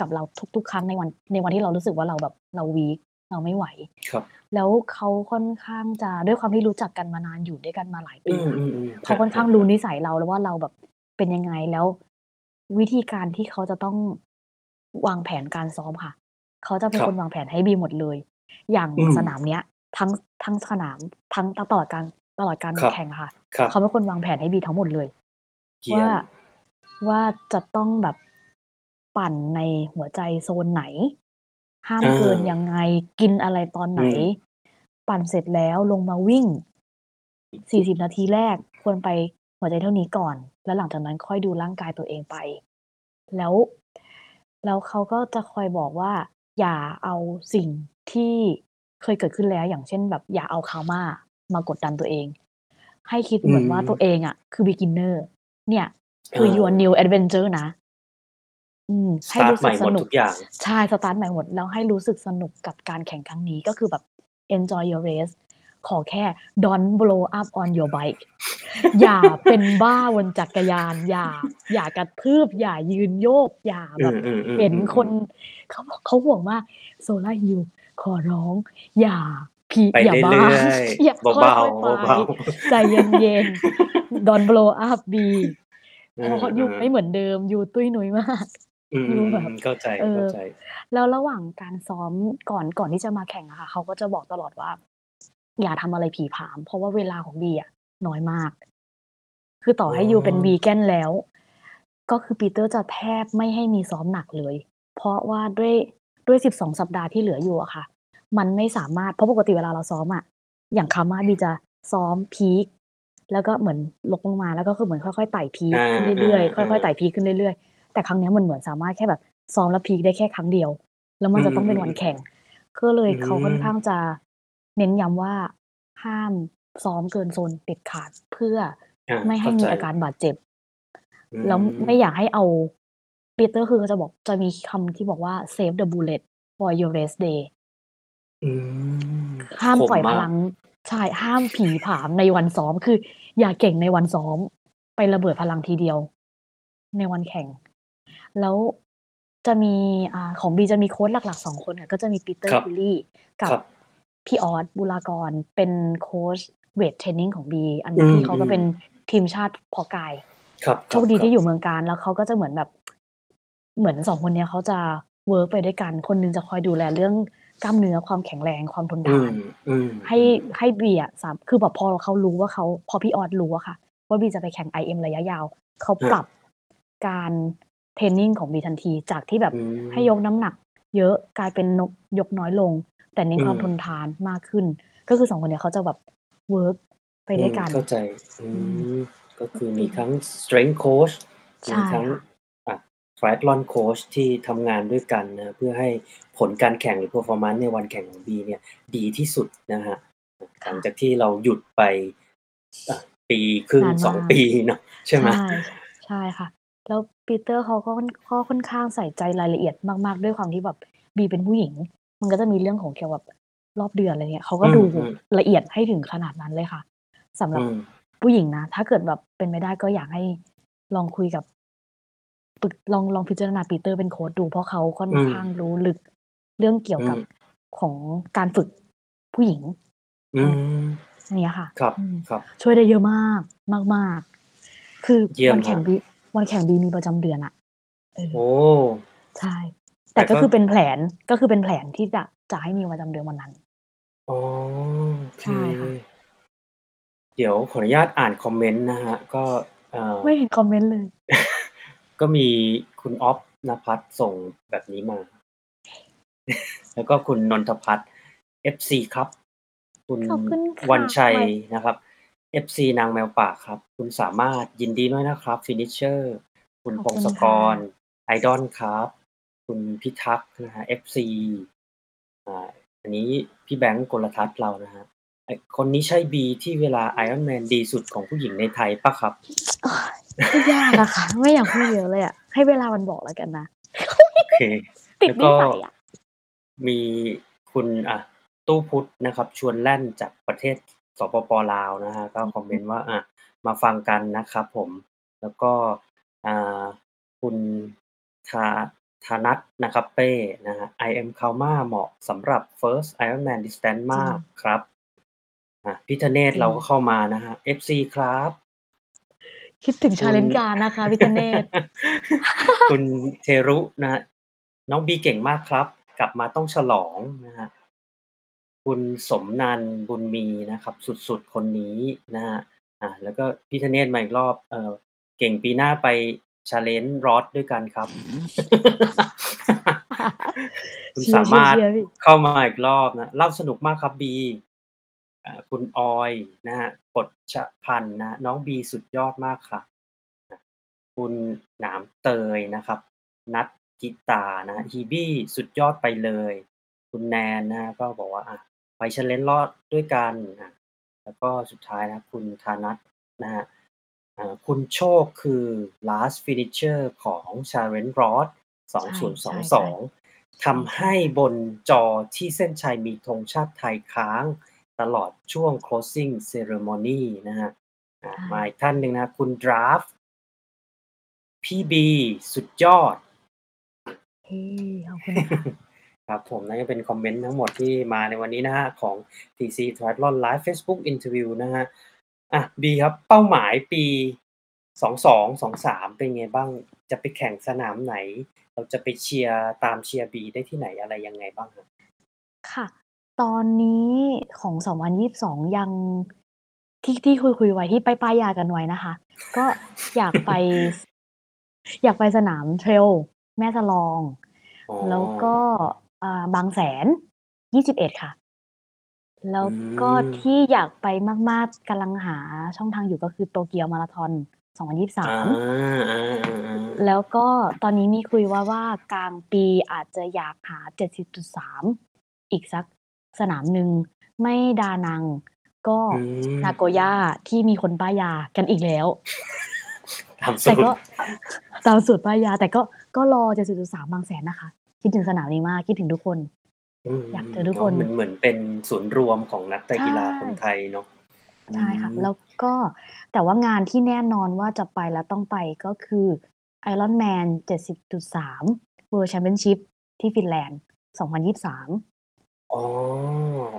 กับเราทุก ๆ ครั้งในวันในวันที่เรารู้สึกว่าเราแบบเราวีค เราไม่ไหวครับ แล้วเขาค่อนข้างจะด้วยความที่รู้จักกันมานานอยู่ด้วยกันมาหลายอืปีมอะอืมอืมเขาค่อนข้างรู้นิสัยเราแล้วว่าเราแบบเป็นยังไงแล้ว วิธีการที่เขาจะต้องวางแผนการซ้อมค่ะ เขาจะเป็นคนวางแผนให้บีหมดเลย อย่างสนามเนี้ย ทั้งทั้งสนามทั้งตลอดการตลอดการแข่งค่ะครับเขาเป็นคนวางแผนให้บีทั้งหมดเลยเยี่ยว่ามว่าจะต้องแบบปั่นในหัวใจโซนไหน ห้ามอ่าเกินยังไง กินอะไรตอนไหน อืม ปั่นเสร็จแล้วลงมาวิ่ง 40 นาทีแรกควรไปหัวใจเท่านี้ก่อน แล้วหลังจากนั้นค่อยดูร่างกายตัวเองไป แล้ว แล้วเขาก็จะคอยบอกว่า อย่าเอาสิ่งที่เคยเกิดขึ้นแล้ว อย่างเช่น แบบอย่าเอา Kalmar มากดดันตัวเอง ให้คิดเหมือนว่าอืมตัวเองอะคือ beginner เนี่ยคืออ่า your new adventure นะ อืม สให้รู้สึกสนุก ทุกอย่าง ใช่ สตาร์ทใหม่หมด แล้วให้รู้สึกสนุกกับการแข่งครั้งนี้ ก็คือแบบ enjoy your race ขอแค่ don't blow up on your bike อย่าเป็นบ้าบนจักรยาน อย่า อย่ากระทืบ อย่ายืนโยก อย่าอืแบบมอืมอืมเห็นอืมคนเขาบอกเขาห่วงมากโซล่าฮิวขอร้อง อย่าพีไปอย่าเรื่บ้าอยอย่าๆค่เบาอยๆๆไปเบาใจเย็นๆ don't blow up บีๆเพราะอยู่ไม่เหมือนเดิมอยู่ตุ้ยหนุยมาก อืมอยู่แบบ เข้าใจ เออเข้าใจ แล้วระหว่างการซ้อมก่อน ก่อนที่จะมาแข่งอะค่ะ เขาก็จะบอกตลอดว่า อย่าทำอะไรผีผาม เพราะว่าเวลาของบีอะน้อยมาก คือต่อให้อ๋อยูเป็นวีแกนแล้ว ก็คือปีเตอร์จะแทบไม่ให้มีซ้อมหนักเลย เพราะว่าด้วยด้วยสิบสองสัปดาห์ที่เหลืออยู่อะค่ะ มันไม่สามารถ เพราะปกติเวลาเราซ้อมอะ อย่างคามาบีจะซ้อมพีค แล้วก็เหมือนลงลงมา แล้วก็คือเหมือนค่อยๆไต่พีคอ่าขึ้นเรื่อยอ่าๆค่อยๆไต่พีคขึ้นเรื่อยๆ แต่ครั้งเนี้ยมันเหมือนสามารถแค่แบบซ้อมแล้วพีคได้แค่ครั้งเดียว แล้วมันจะต้องเป็นวันแข่งก็เลยอืมเขาค่อนข้างจะเน้นย้ำว่าห้ามซ้อมเกินโซนเด็ดขาดเพื่ออ่าไม่ให้เข้ามีใจอาการบาดเจ็บอืมแล้วไม่อยากให้เอาปีเตอร์คือเขาจะบอกจะมีคำที่บอกว่า save the bullet for your rest day อืมห้ามคปล่อยมพกลังใช่ห้ามผีผามในวันซ้อมคือ อย่าเก่งในวันซ้อม ไประเบิดพลังทีเดียว ในวันแข่ง แล้วจะมีอ่าของบีจะมีโค้ชหลักๆสองคนค่ะก็จะมีปีเตอร์ครับคิลลี่กับครับพี่ออสบุรากรเป็นโค้ช weight training ของบีอันอืมที่เขาก็อืมเป็นทีมชาติเพาะกายครับโชคดีที่อยู่เมืองการแล้วเขาก็จะเหมือนแบบ เหมือนสองคนเนี้ยเขาจะ work ไปด้วยกัน คนหนึ่งจะคอยดูแลเรื่องกล้ามเนื้อความแข็งแรงความทนทานอืมอืมให้ให้บีอะสามคือแบบพอเขารู้ว่าเขาพอพี่ออสรู้อะค่ะ ว่าบีจะไปแข่ง IM ระยะยาวเขาปรับการ training ของบีทันที จากที่แบบอืมให้ยกน้ำหนัก เยอะกลายเป็นนกยกน้อยลง แต่เน้นความอืมทนทานมากขึ้น ก็คือสองคนเนี้ยเขาจะแบบ work ไปด้วยกันอืมเข้าใจอืมอืมก็คือมีทั้ง strength coach มีทั้งใช่ค่ะอะ triathlon coach ที่ทำงานด้วยกันนะเพื่อให้ผลการแข่งหรือ performance ในวันแข่งของ B เนี่ยดีที่สุดนะครับค่ะหลังจากที่เราหยุดไปอ่าปีครึ่งนานสมาองกปีเนาะใช่ไหม?ใช่ใช่ค่ะ แล้ว ปีเตอร์เขาก็ค่อนก็ค่อนข้างใส่ใจรายละเอียดมากๆ ด้วยความที่แบบ B เป็นผู้หญิง มันก็จะมีเรื่องของเกี่ยวกับรอบเดือนอะไรเงี้ยเขาอืก็ดูมๆละเอียดให้ถึงขนาดนั้นเลยค่ะสำหรัอืบมผู้หญิงนะ ถ้าเกิดแบบเป็นไปได้ก็อยากให้ลองคุยกับปรึกลองลองพิจารณาปีเตอร์เป็นโคชดูเพราะเขาค่อนอืมข้างรู้ลึกเรื่องเกี่ยวอืกับมของการฝึกผู้หญิงอือืมมอย่างเงี้ยค่ะ ครับอืมครับ ช่วยได้เยอะมาก มาก ๆ คือเยี่ยวัมนแข่คงรับ B วันแข่ง B มีประจำเดือนอะเออโอ้ใช่แแต่ต่ก็ก็คือเป็นแผนก็คือเป็นแผนที่จะจะให้มีประจำเดือนวันนั้นอ๋อโอเคใช่ค่ะเดี๋ยวขออนุญาตอ่านคอมเมนต์นะครับก็เอ่อไม่เห็นคอมเมนต์เลย ก็มีคุณอ๊อฟณภัทรส่งแบบนี้มา แล้วก็คุณนนทพัฒน์ FC ครับ คุณขอบคุณควั่ะญชัยไว้นะครับ FC นางแมวป่าครับ คุณสามารถยินดีด้วยนะครับ Finisher คุณขอบพงคุณศคก่ะร Idol ครับ คุณพิทักษ์นะครับ FC อ่าอันนี้พี่แบงค์กลทัศน์เรานะครับไอ้คนนี้ใช่ B ที่เวลา Ironman ดีสุดของผู้หญิงในไทยเปล่าครับ?โอ๊ยพูดยากอะค่ะ ไม่อยากพูดเยอะเลยอะให้เวลามันบอกแล้วกันนะ โอเค ติแลด้วนิก็สัยอะมีคุณอ่าตู้พุทธนะครับ ชวนแล่นจากประเทศ สปป.ลาวนะครับก็อือคอมเมฮึนต์ว่า อ่ามาฟังกันนะครับผม แล้วก็อ่าคุณทาธนัทนะครับเป้นะครับ I am Kalma เหมาะสำหรับ First Ironman Distance จริมางกครับอ่าพี่ธเนศจริเรางก็เข้ามานะครับ FC ครับ คิดถึงคุณ challenge การนะคะพี่ธเนศคุณเทรุนะครับน้อง B เก่งมากครับ กลับมาต้องฉลองนะครับ คุณสมนันท์ บุญมีนะครับ สุด ๆ คนนี้นะครับ อ่า แล้วก็พี่ธเนศมาอีกรอบ เอ่อ เก่งปีหน้าไป challenge Roth ด้วยกันครับ คุณเชียสาร์มารถๆๆพี่ เข้ามาอีกรอบนะ เล่าสนุกมากครับ B อ่า คุณออยนะครับ กฎชพันธ์นะ น้อง B สุดยอดมากค่ะอ่าคุณหนามเตยนะครับ นัทธิตานะ ฮีบี้สุดยอดไปเลย คุณแนนนะครับ ก็บอกว่า อ่า ไป challenge Roth ด้วยกันอ่าแล้วก็สุดท้ายนะครับคุณธนัทนะครับอ่าคุณโชคคือ last finisher ของ challenge Roth ใช่2022ทำให้บนจอที่เส้นชัยมีธงชาติไทยค้างตลอดช่วง closing ceremony นะครับอ่าใช่มาอีกท่านหนึ่งนะครับคุณดราฟต์พี่ B สุดยอดเฮ้ขอบคุณ ค่ะครับผม นั่นก็เป็นคอมเมนต์ทั้งหมดที่มาในวันนี้นะครับของ TC Triathlon Live Facebook Interview นะครับอ่า B ครับ เป้าหมายปี 22 23 เป็นไงบ้าง?จะไปแข่งสนามไหน?เราจะไปเชียร์ตามเชียร์ B ได้ที่ไหนอะไรยังไงบ้างครับ?ค่ะ ตอนนี้ของ 2022 ยังที่ที่คุยๆไว้ที่ป้ายๆยากันไว้นะคะ ก็อยากไปสอยากไปสนาม Trail แม่สลองอ๋อแล้วก็ อ่าบางแสน21ค่ะ แล้อืวก็ทมี่อยากไปมาก ๆกำลังหาช่องทางอยู่ก็คือโตเกียวมาราธอนอา2023อาๆๆแล้วก็ตอนนี้มีคุยว่าว่ากลางปีอาจจะอยากหา70.3อีกสักสนามหนึ่งไม่ดานัง ก็อืม นาโกย่าที่มีคนป้ายยากันอีกแล้วตามสแตู่ตก็ร ตามสูตรป้ายยา แต่ก็ก็รอ70.3บางแสนนะคะ คิดถึงสนามนี้มากคิดถึงทุกคนอืมอยากเจอทุกเนาะคนมันเหมือนเป็นศูนย์รวมของนักไตรใช่กีฬาคนไทยเนาะอืใช่ค่ะมแล้วก็แต่ว่างานที่แน่นอนว่าจะไปและต้องไปก็คือ Ironman 70.3 World Championship ที่ฟินแลนด์ 2023 อ๋อ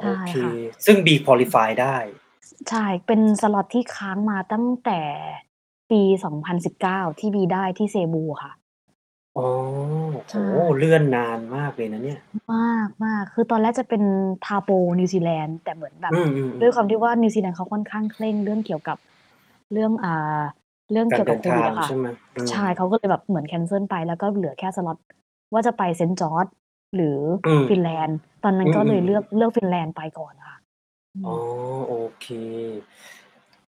ใชโอ่เคค่ะซึ่ง B qualify ได้ ใช่ เป็นสล็อตที่ค้างมาตั้งแต่ปี 2019 ที่ B ได้ที่เซบูค่ะ อ๋อใชโอ้โฮใช่ เลื่อนนานมากเลยนะเนี่ย มากๆคือตอนแรกจะเป็น Taupo นิวซีแลนด์ แต่เหมือนแบบอืมด้วยคๆๆวามที่ว่า นิวซีแลนด์เขาค่อนข้างเคร่งเรื่องเกี่ยวกับ เรื่อง อ่า เรื่องกาเกี่ยวกับโควิดอะค่ะใช่ไหม?ใช่อืมเขาก็เลยแบบเหมือน cancel ไป แล้วก็เหลือแค่สล็อตว่าจะไป St. George หรืออืม ฟินแลนด์ ตอนนั้นก็เลยอืม เลือก ๆ ๆ เลือกฟินแลนด์ไปก่อนค่ะ อ๋อ อืม โอเค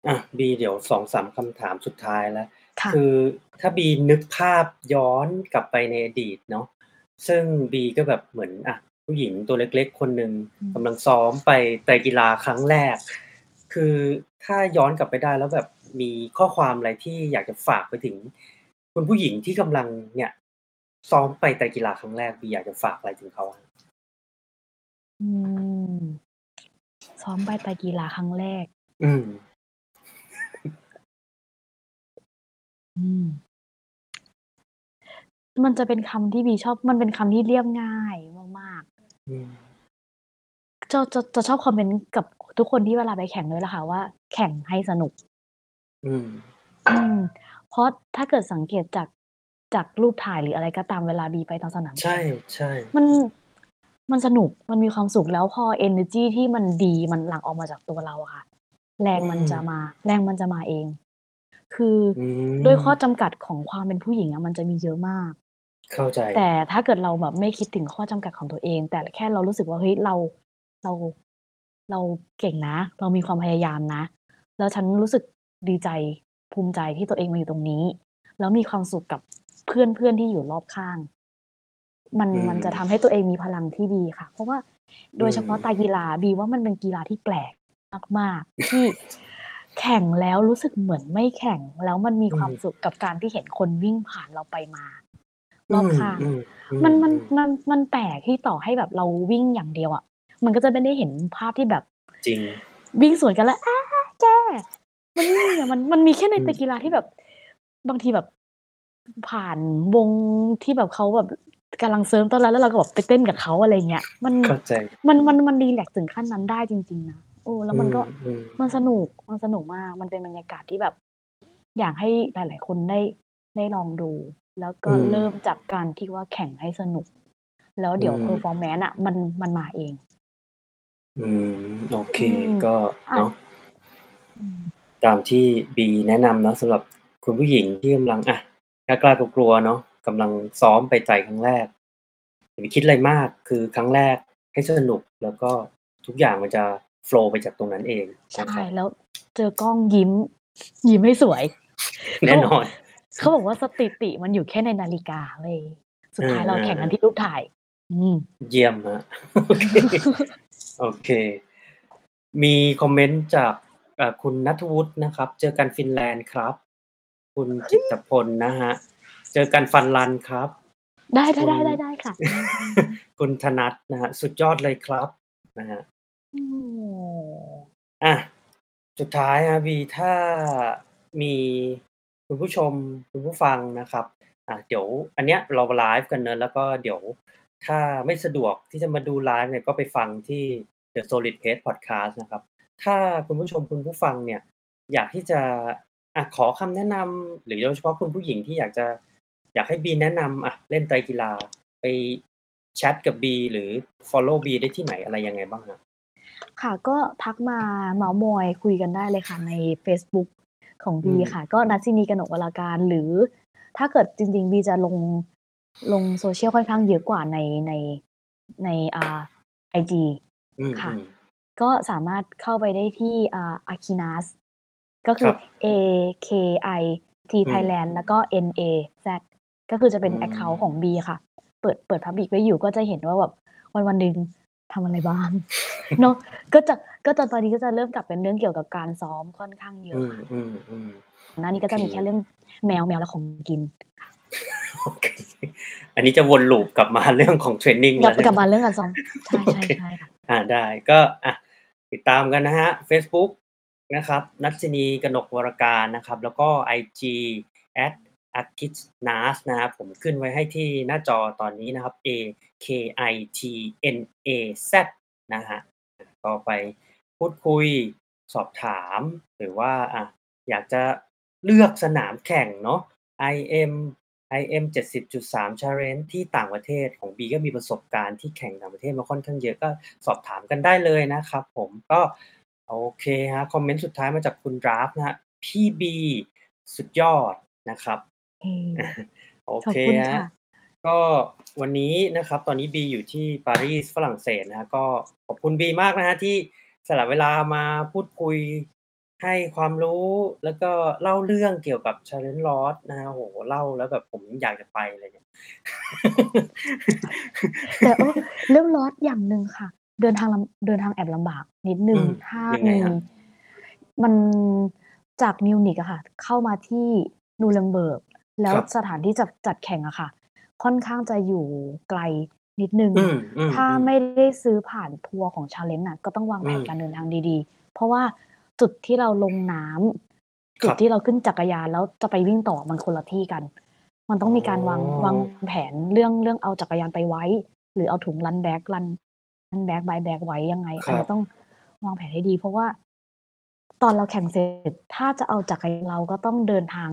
อะบีเดี๋ยว 2-3 คำถามสุดท้ายแล้ว ค่ะ คือถ้าบีนึกภาพย้อนกลับไปในอดีตเนาะซึ่งบีก็แบบเหมือนอะผู้หญิงตัวเล็กๆ คนหนึ่งอืมกำลังซ้อมไปไตรกีฬาครั้งแรก คือถ้าย้อนกลับไปได้แล้วแบบมีข้อความอะไรที่อยากจะฝากไปถึง คุณผู้หญิงที่กำลังเนี่ย ซ้อมไปไตรกีฬาครั้งแรกบีอยากจะฝากอะไรถึงเขาอะ?อืมซ้อมไปไตรกีฬาครั้งแรก อืม อืม มันจะเป็นคำที่บีชอบ มันเป็นคำที่เรียบง่ายมาก ๆ อืม จะจะจะชอบคอมเมนต์กับทุกคนที่เวลาไปแข่งด้วยแหละค่ะว่า แข่งให้สนุก อืม อืม เพราะถ้าเกิดสังเกตจากจากรูปถ่ายหรืออะไรก็ตามเวลาบีไปตามสนามใชแข่งอะ่ๆมัน มันสนุก มันมีความสุข แล้วพอเอเนอร์จีที่มันดี มันหลั่งออกมาจากตัวเราอะค่ะ แรอืงมันจะม มา แรงมันจะมาเอง คืออืด้วยข้อม จำกัดของความเป็นผู้หญิงอะมันจะมีเยอะมาก เข้าใจ แต่ถ้าเกิดเราแบบไม่คิดถึงข้อจำกัดของตัวเอง แต่แค่เรารู้สึกว่า เฮ้ย เรา เรา เราเก่งนะ เรามีความพยายามนะ แล้วฉันรู้สึกดีใจ ภูมิใจที่ตัวเองมาอยู่ตรงนี้ แล้วมีความสุขกับเพื่อน ๆ ที่อยู่รอบข้าง มัน อืมันจะมทำให้ตัวเองมีพลังที่ดีค่ะ เพราะว่าอืโดยเฉพาะไตรมกีฬา บีว่ามันเป็นกีฬาที่แปลกมาก ๆ ที่ แข่งแล้วรู้สึกเหมือนไม่แข่งแล้วมันมีอืความมสุขกับการที่เห็นคนวิ่งผ่านเราไปมาอืรอบมข้างอืมอืมันมันมมันมันแปลกที่ต่อให้แบบเราวิ่งอย่างเดียวอะมันก็จะไม่ได้เห็นภาพที่แบบจริง วิ่งสวนกันแล้วอาแกมันไม่มีอะมันมันมีแค่ในอืไตรมกีฬาที่แบบ บางทีแบบผ่านวงที่แบบเขาแบบกำลังเซิร์ฟต้อนรับแล้วเราก็แบบไปเต้นกับเขาอะไรอย่างเงี้ย มันเข้าใจมันมันมันรีแลกซ์ถึงขั้นนั้นได้จริง ๆ นะ เออแล้อืวมันก็มมันๆสนุกมันสนุกมาก มันเป็นบรรยากาศที่แบบ อยากให้หลาย ๆ คนได้ได้ลองดู แล้วอืก็เริ่มมจากการที่ว่าแข่งให้สนุก แล้วอืเดี๋ยวม performance อะมันมันมาเอง อืมโอเคอืมก็อาเนาะอืมตามที่บีแนะนำเนาะสำหรับคุณผู้หญิงที่กำลังอะกล้าๆกลัวๆเนาะกำลังซ้อมไปไตรครั้งแรกอย่าไปคิดอะไรมากคือครั้งแรกให้สนุกแล้วก็ทุกอย่างมันจะ โฟลว์ไปจากตรงนั้นเองใชนะ่ครับแล้วเจอกล้องยิ้ม ยิ้มให้สวย แนเขา่บนอกอน เขาบอกว่าสถิติมันอยู่แค่ในนาฬิกาเว้ยสุดเอท้ายเราแข่งกันอๆที่รูปถ่ายอืมๆเยี่ยมครับโอเคโอเค มีคอมเมนต์จากเอ่อคุณณัฐวุฒินะครับ เจอกันฟินแลนด์ครับ คุณเฮจิ้ยตพลนะครับเจอกันฟันรันครับ ได้คุณๆๆๆๆค่ะอืมคุณธนัทนะครับสุดยอดเลยครับนะฮะ อ้อะ สุดท้ายครับบีถ้ามีคุณผู้ชม คุณผู้ฟังนะครับ อ่า เดี๋ยวอันเนี้ยเราไลฟ์กันเนาะ แล้วก็เดี๋ยวถ้าไม่สะดวกที่จะมาดูไลฟ์เนี่ย ก็ไปฟังที่ The Solid Pace Podcast นะครับ ถ้าคุณผู้ชม คุณผู้ฟังเนี่ย อยากที่จะ อะ ขอคำแนะนำ หรือโดยเฉพาะคุณผู้หญิงที่อยากจะ อยากให้บีแนะนำ อะ เล่นไตรกีฬา ไปแชตกับบี หรือ follow บีได้ที่ไหน อะไรยังไงบ้างครับ? ค่ะ ก็ทักมาเม้าท์มอยคุยกันได้เลยค่ะ ในเฟซบุ๊กของบีอืม ค่ะ ก็นัทสินี กนกวราการ หรือถ้าเกิดจริง ๆ บีจะลง ลง social ค่อนข้างเยอะกว่าใน ใน ใน อ่า ไอจี อืมค่ะๆก็สามารถเข้าไปได้ที่ อ่า Akitnaz ก็คืครับ A-K-I-T อืม Thailand แล้วก็ N-A-Z ก็คือจะเป็อืนแอ็กเคานต์มของบีค่ะ เปิด เปิด public ไว้อยู่ ก็จะเห็นว่าแบบวัน ๆ หนึ่ง ทำอะไรบ้างเนาะก็จะก็จะตอนนี้ก็จะเริ่มกลับเป็นเรื่องเกี่ยวกับการซ้อมค่อนข้างเยอะค่ะ อืมๆๆก่อนหน้านี้โอก็จะมีแค่เรื่องแมวแมวและของกินค่ะโอเคอันนี้จะวน loop กลับมาเรื่องของ training แล้วใช่ไหม? กลับม?มาเรื่องการซ้อมใช่โอเคๆๆค่ะอาได้ก็อะติดตามกันนะครับเฟซบุ๊กนะครับนัทสินีกนกวรการนะครับ แล้วก็ IG @Akitnaz นะครับผมขึ้นไว้ให้ที่หน้าจอตอนนี้นะครับ A-K-I-T-N-A-Z นะครับก็ไปพูดคุยสอบถาม หรือว่าอะอยากจะเลือกสนามแข่งเนาะ IM IM 70.3 Challenge ที่ต่างประเทศของบีก็มีประสบการณ์ที่แข่งต่างประเทศมาค่อนข้างเยอะก็สอบถามกันได้เลยนะครับผมก็โอเคครับคอมเมนต์สุดท้ายมาจากคุณดราฟนะครับพี่บีสุดยอดนะครับ อืม โอขอเคบคุณคค่รับะก็วันนี้นะครับ ตอนนี้บีอยู่ที่ปารีสฝรั่งเศสนะครับ ก็ขอบคุณบีมากนะครับที่สละเวลามาพูดคุย ให้ความรู้ แล้วก็เล่าเรื่องเกี่ยวกับ Challenge Lost นะครับ โอ้โฮ เล่าแล้วแบบผมอยากจะไปเลยเนี่ย แต่ เออ เรื่อง Lost อย่างหนึ่งค่ะ เดินทางลำ เดินทางแอบลำบากนิดหนึ่อืงม ถ้ายังไงมี ครับ?มัน จากมิวนิกอะค่ะ เข้ามาที่นูเรมเบิร์ก แล้ควรับ สถานที่จัด จัดแข่งอะค่ะ ค่อนข้างจะอยู่ไกลนิดหนึ่ง อืมถ้าๆไม่ๆได้ซื้อผ่านทัวร์ของ Challenge น่ะ ก็ต้องวางอืแผนมการเดินทางดี ๆ เพราะว่าจุดที่เราลงน้ำคจุรัดบที่เราขึ้นจักรยาน แล้วจะไปวิ่งต่อมันคนละที่กัน มันต้องมีการวาง วางอ๋อแผนเรื่อง เรื่องเอาจักรยานไปไว้ หรือเอาถุง Run Bag Run Run Bag Bike Bag ไว้ยังไง คอันรันี้บต้องวางแผนให้ดี เพราะว่า ตอนเราแข่ง เสร็จ ถ้าจะเอาจักรยานเราก็ต้องเดินทาง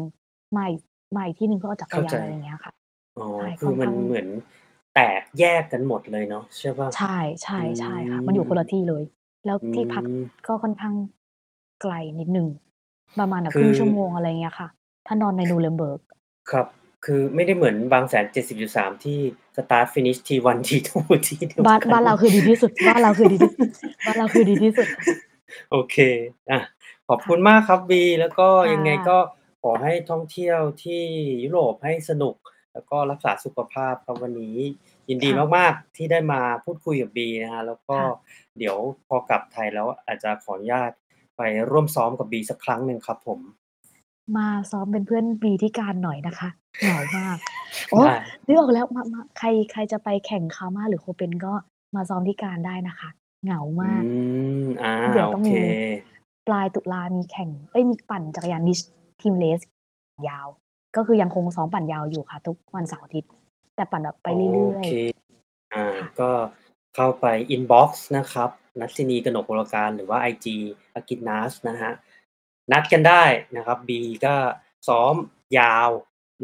มาอีก มาอีกที่หนึ่งเพื่อเอาจักเข้ารยาใจ น อะไรอย่างเงี้ยค่ะ อ๋อ ใช่ คืค่ออนมัข้านงเหมือนแตกแยกกันหมดเลยเนาะใช่เปล่า?ใช่ ใชอื่ๆค่ะ มันอยู่คนละมที่เลย แล้วอืที่พักม ก็ค่อนข้างไกลนิดหนึ่ง ประมาณแบบคืครึ่องชั่วโมง อะไรอย่างเงี้ยค่ะ ถ้านอนในนูเรมเบิร์กครับ คือไม่ได้เหมือนบางแสน 70.3 ที่ Start Finish T1 T2 ที่เดียวบ้าน กับ้านนเราคือดีที่สุด บ้านเราคือดีที่สุดบ้านเราคือดีที่สุดค่ะ โอเค อะ ขอบคคุ่ะ ณมากครับบี แล้วก็ค่ยังไงะก็ ขอให้ท่องเที่ยวที่ยุโรปให้สนุก แล้วก็รักษาสุขภาพครับวันนี้ ยินดีค่ะ มาก ๆ ที่ได้มาพูดคุยกับบีนะครับแล้วก็ค่ะ เดี๋ยวพอกลับไทยแล้วอาจจะขออนุญาตไปร่วมซ้อมกับบีสักครั้งหนึ่งครับผม มาซ้อมเป็นเพื่อนบีที่การหน่อยนะคะ เหงามากอ๋อได้ นึกออกแล้วมามาใครใครจะไปแข่ง Kama หรือ Kopen ก็มาซ้อมที่การได้นะคะ เหงาอืมาก มอาเดี๋ยวโอต้องเค มีปลายตุลามีแข่ง เอ๊ยมีปั่นจักรยาน Niche Team Race ยาว ก็คือยังคงซ้อมปั่นยาวอยู่ค่ะ ทุกวันเสาร์อาทิตย์ แต่ปั่นแบบไปโอเรื่อเคยอ่าๆค่ะก็เข้าไปอินบ็อกซ์นะครับ นัสซินีกนกวรการหรือว่าไอจี Aginas นะครับนัดกันได้นะครับบีก็ซ้อมยาว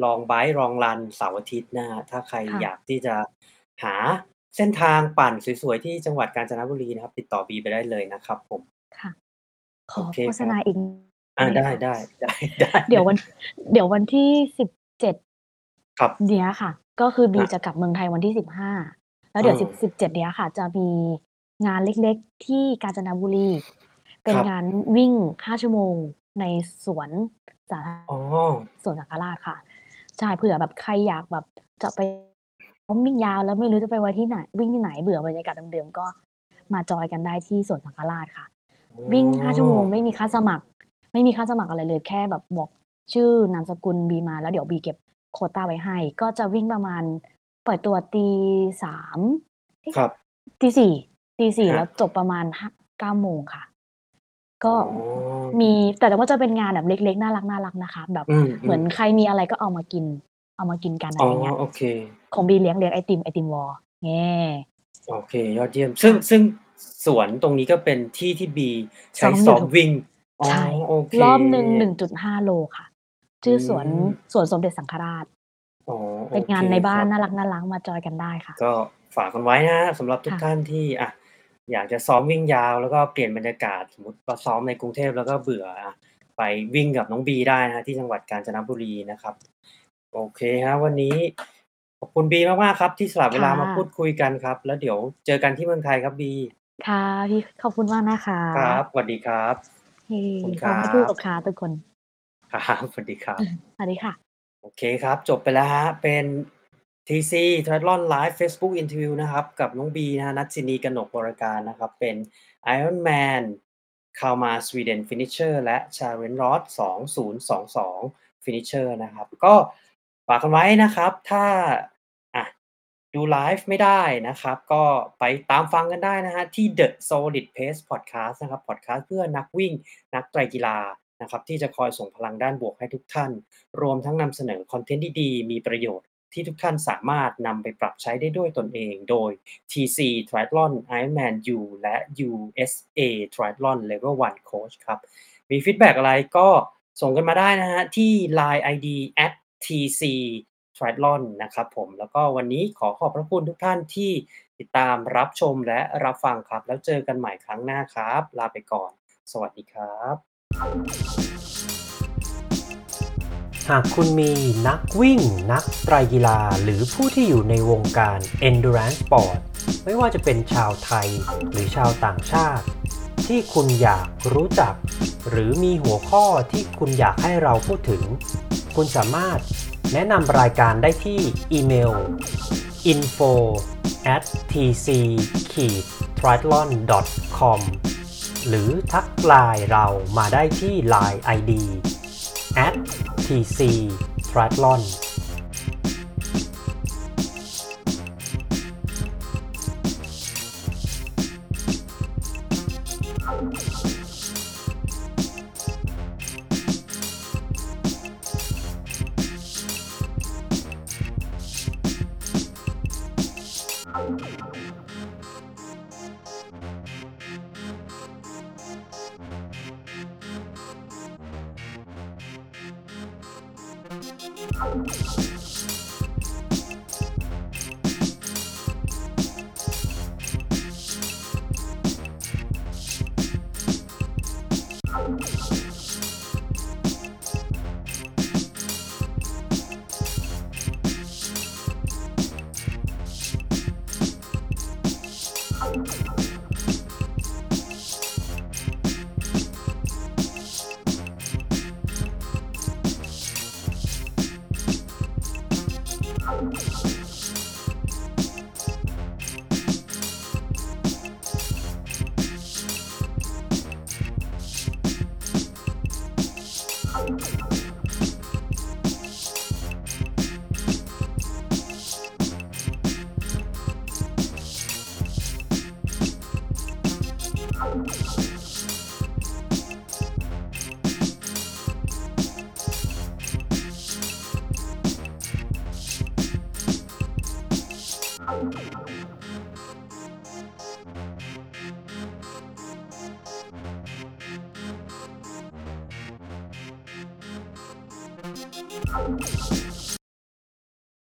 Long Bike Long Run เสาร์อาทิตย์นะครับถ้าใครค่ะอยากที่จะหาเส้นทางปั่นสวยๆ ที่จังหวัดกาญจนบุรีนะครับ ติดต่อบีไปได้เลยนะครับผมค่ะขโออเคโฆคษรับณาอีก อาได้ไหมได้คะๆๆได้เดี๋ยววัน เดี๋ยววันที่17ครับ เนี้ยค่ะ ก็คือบีอาจะกลับเมืองไทยวันที่15แล้วเดี๋ยวเอสิอบ17เนี้ยค่ะ จะมีงานเล็กๆ ที่กาญจนบุรี เป็คนรับงานวิ่ง5ชั่วโมงในสวนสาธารอ๋อสวนสาธารณะค่ะใช่เผื่อแบบใครอยากแบบจะไปซ้อมวิ่งยาวแล้วไม่รู้จะไปไว้ที่ไหน วิ่งที่ไหนเบื่อบรรยากาศเดิมๆก็มาจอยกันได้ที่สวนสังฆราชค่ะอ๋วิ่ง5ชั่วโมงอไม่มีค่าสมัคร ไม่มีค่าสมัครอะไรเลยแค่แบบบอกชื่อนามสกุลบีมาแล้วเดี๋ยวบีเก็บโควตาไว้ให้ ก็จะวิ่งประมาณเปิดตัวตี3เอ๊ะครับตี4ตี4คแล้รัวบจบประมาณ5 9โมงค่ะกอ๋็อมีแต่ว่าจะเป็นงานแบบเล็กๆน่ารักๆนะคะ แบบอืเหมือนมใครมีอะไรก็เอามากิน เอามากินกันอะอ๋ไรออย่างเงี้ยโอเคของบีเลี้ยงเลี้ยงไอติมไอติมวอลแง่โอเค ยอดเยี่ยม ซึ่งค่ะซึ่งสวนตรงนี้ก็เป็นที่ที่บีใชซ้้อมอซ้ยู่อมทุกวิ่ง อ๋อใช่ โอเครอบหนึ่ง1.5โลค่ะอชื่อสวนืมสวนสมเด็จสังฆราช อ๋อโอเป็นเคงานในบ้าคนรับ น่ารักๆมาจอยกันได้ค่ะ ก็ฝากกันไว้นะครับสำหรับทุคก่ะ ท่านที่อะอยากจะซ้อมวิ่งยาวแล้วก็เปลี่ยนบรรยากาศสมมุติว่าซ้อมในกรุงเทพแล้วก็เบื่ออะไปวิ่งกับน้องบีได้นะครับที่จังหวัดกาญจนบุรีนะครับ โอเคครับวันนี้ขอบคุณบีมากๆครับ ที่สละเวค่ลามาพูดะคุยกันครับ แล้วเดี๋ยวเจอกันที่เมืองไทยครับบีค่ะพี่ขอบคุณมากนะคะ ครับสวัสดีครับ เฮ้ขอบคุณขคอรัให้พูดบกับค่ะทุกคน ครับ สวัสดีครับ สวัสดีค่ะ โอเคครับ จบไปแล้วครับเป็น TC Triathlon Live Facebook Interview นะครับ กับน้องบีนะครับนัสซินีกนกวรการนะครับ เป็น Ironman Kalmar Sweden Finisher และ Challenge Road 2022 Finisher นะครับ ก็ฝากกันไว้นะครับ ถ้าอะ ดูไลฟ์ไม่ได้นะครับ ก็ไปตามฟังกันได้นะครับที่ The Solid Pace Podcast นะครับพอดคาสต์เพื่อนักวิ่งนักไตรกีฬานะครับ ที่จะคอยส่งพลังด้านบวกให้ทุกท่าน รวมทั้งนำเสนอ content ดีๆ มีประโยชน์ที่ทุกท่านสามารถนำไปปรับใช้ได้ด้วยตนเอง โดย TC Triathlon Ironman U และ USA Triathlon Level 1 Coach ครับ มี feedback อะไรก็ส่งกันมาได้นะครับที่ LINE ID @TC Triathlon นะครับผมแล้วก็วันนี้ขอขอบพระคุณทุกท่านที่ติดตามรับชมและรับฟังครับ แล้วเจอกันใหม่ครั้งหน้าครับ ลาไปก่อน สวัสดีครับ หากคุณมีนักวิ่ง นักไตรกีฬา หรือผู้ที่อยู่ในวงการ Endurance Sport ไม่ว่าจะเป็นชาวไทยหรือชาวต่างชาติ ที่คุณอยากรู้จัก หรือมีหัวข้อที่คุณอยากให้เราพูดถึง คุณสามารถ แนะนำรายการได้ที่อีเมล info at tc t r i a t l o n com หรือทักไลน์เรามาได้ที่ Line ID at tc t r i a t l o n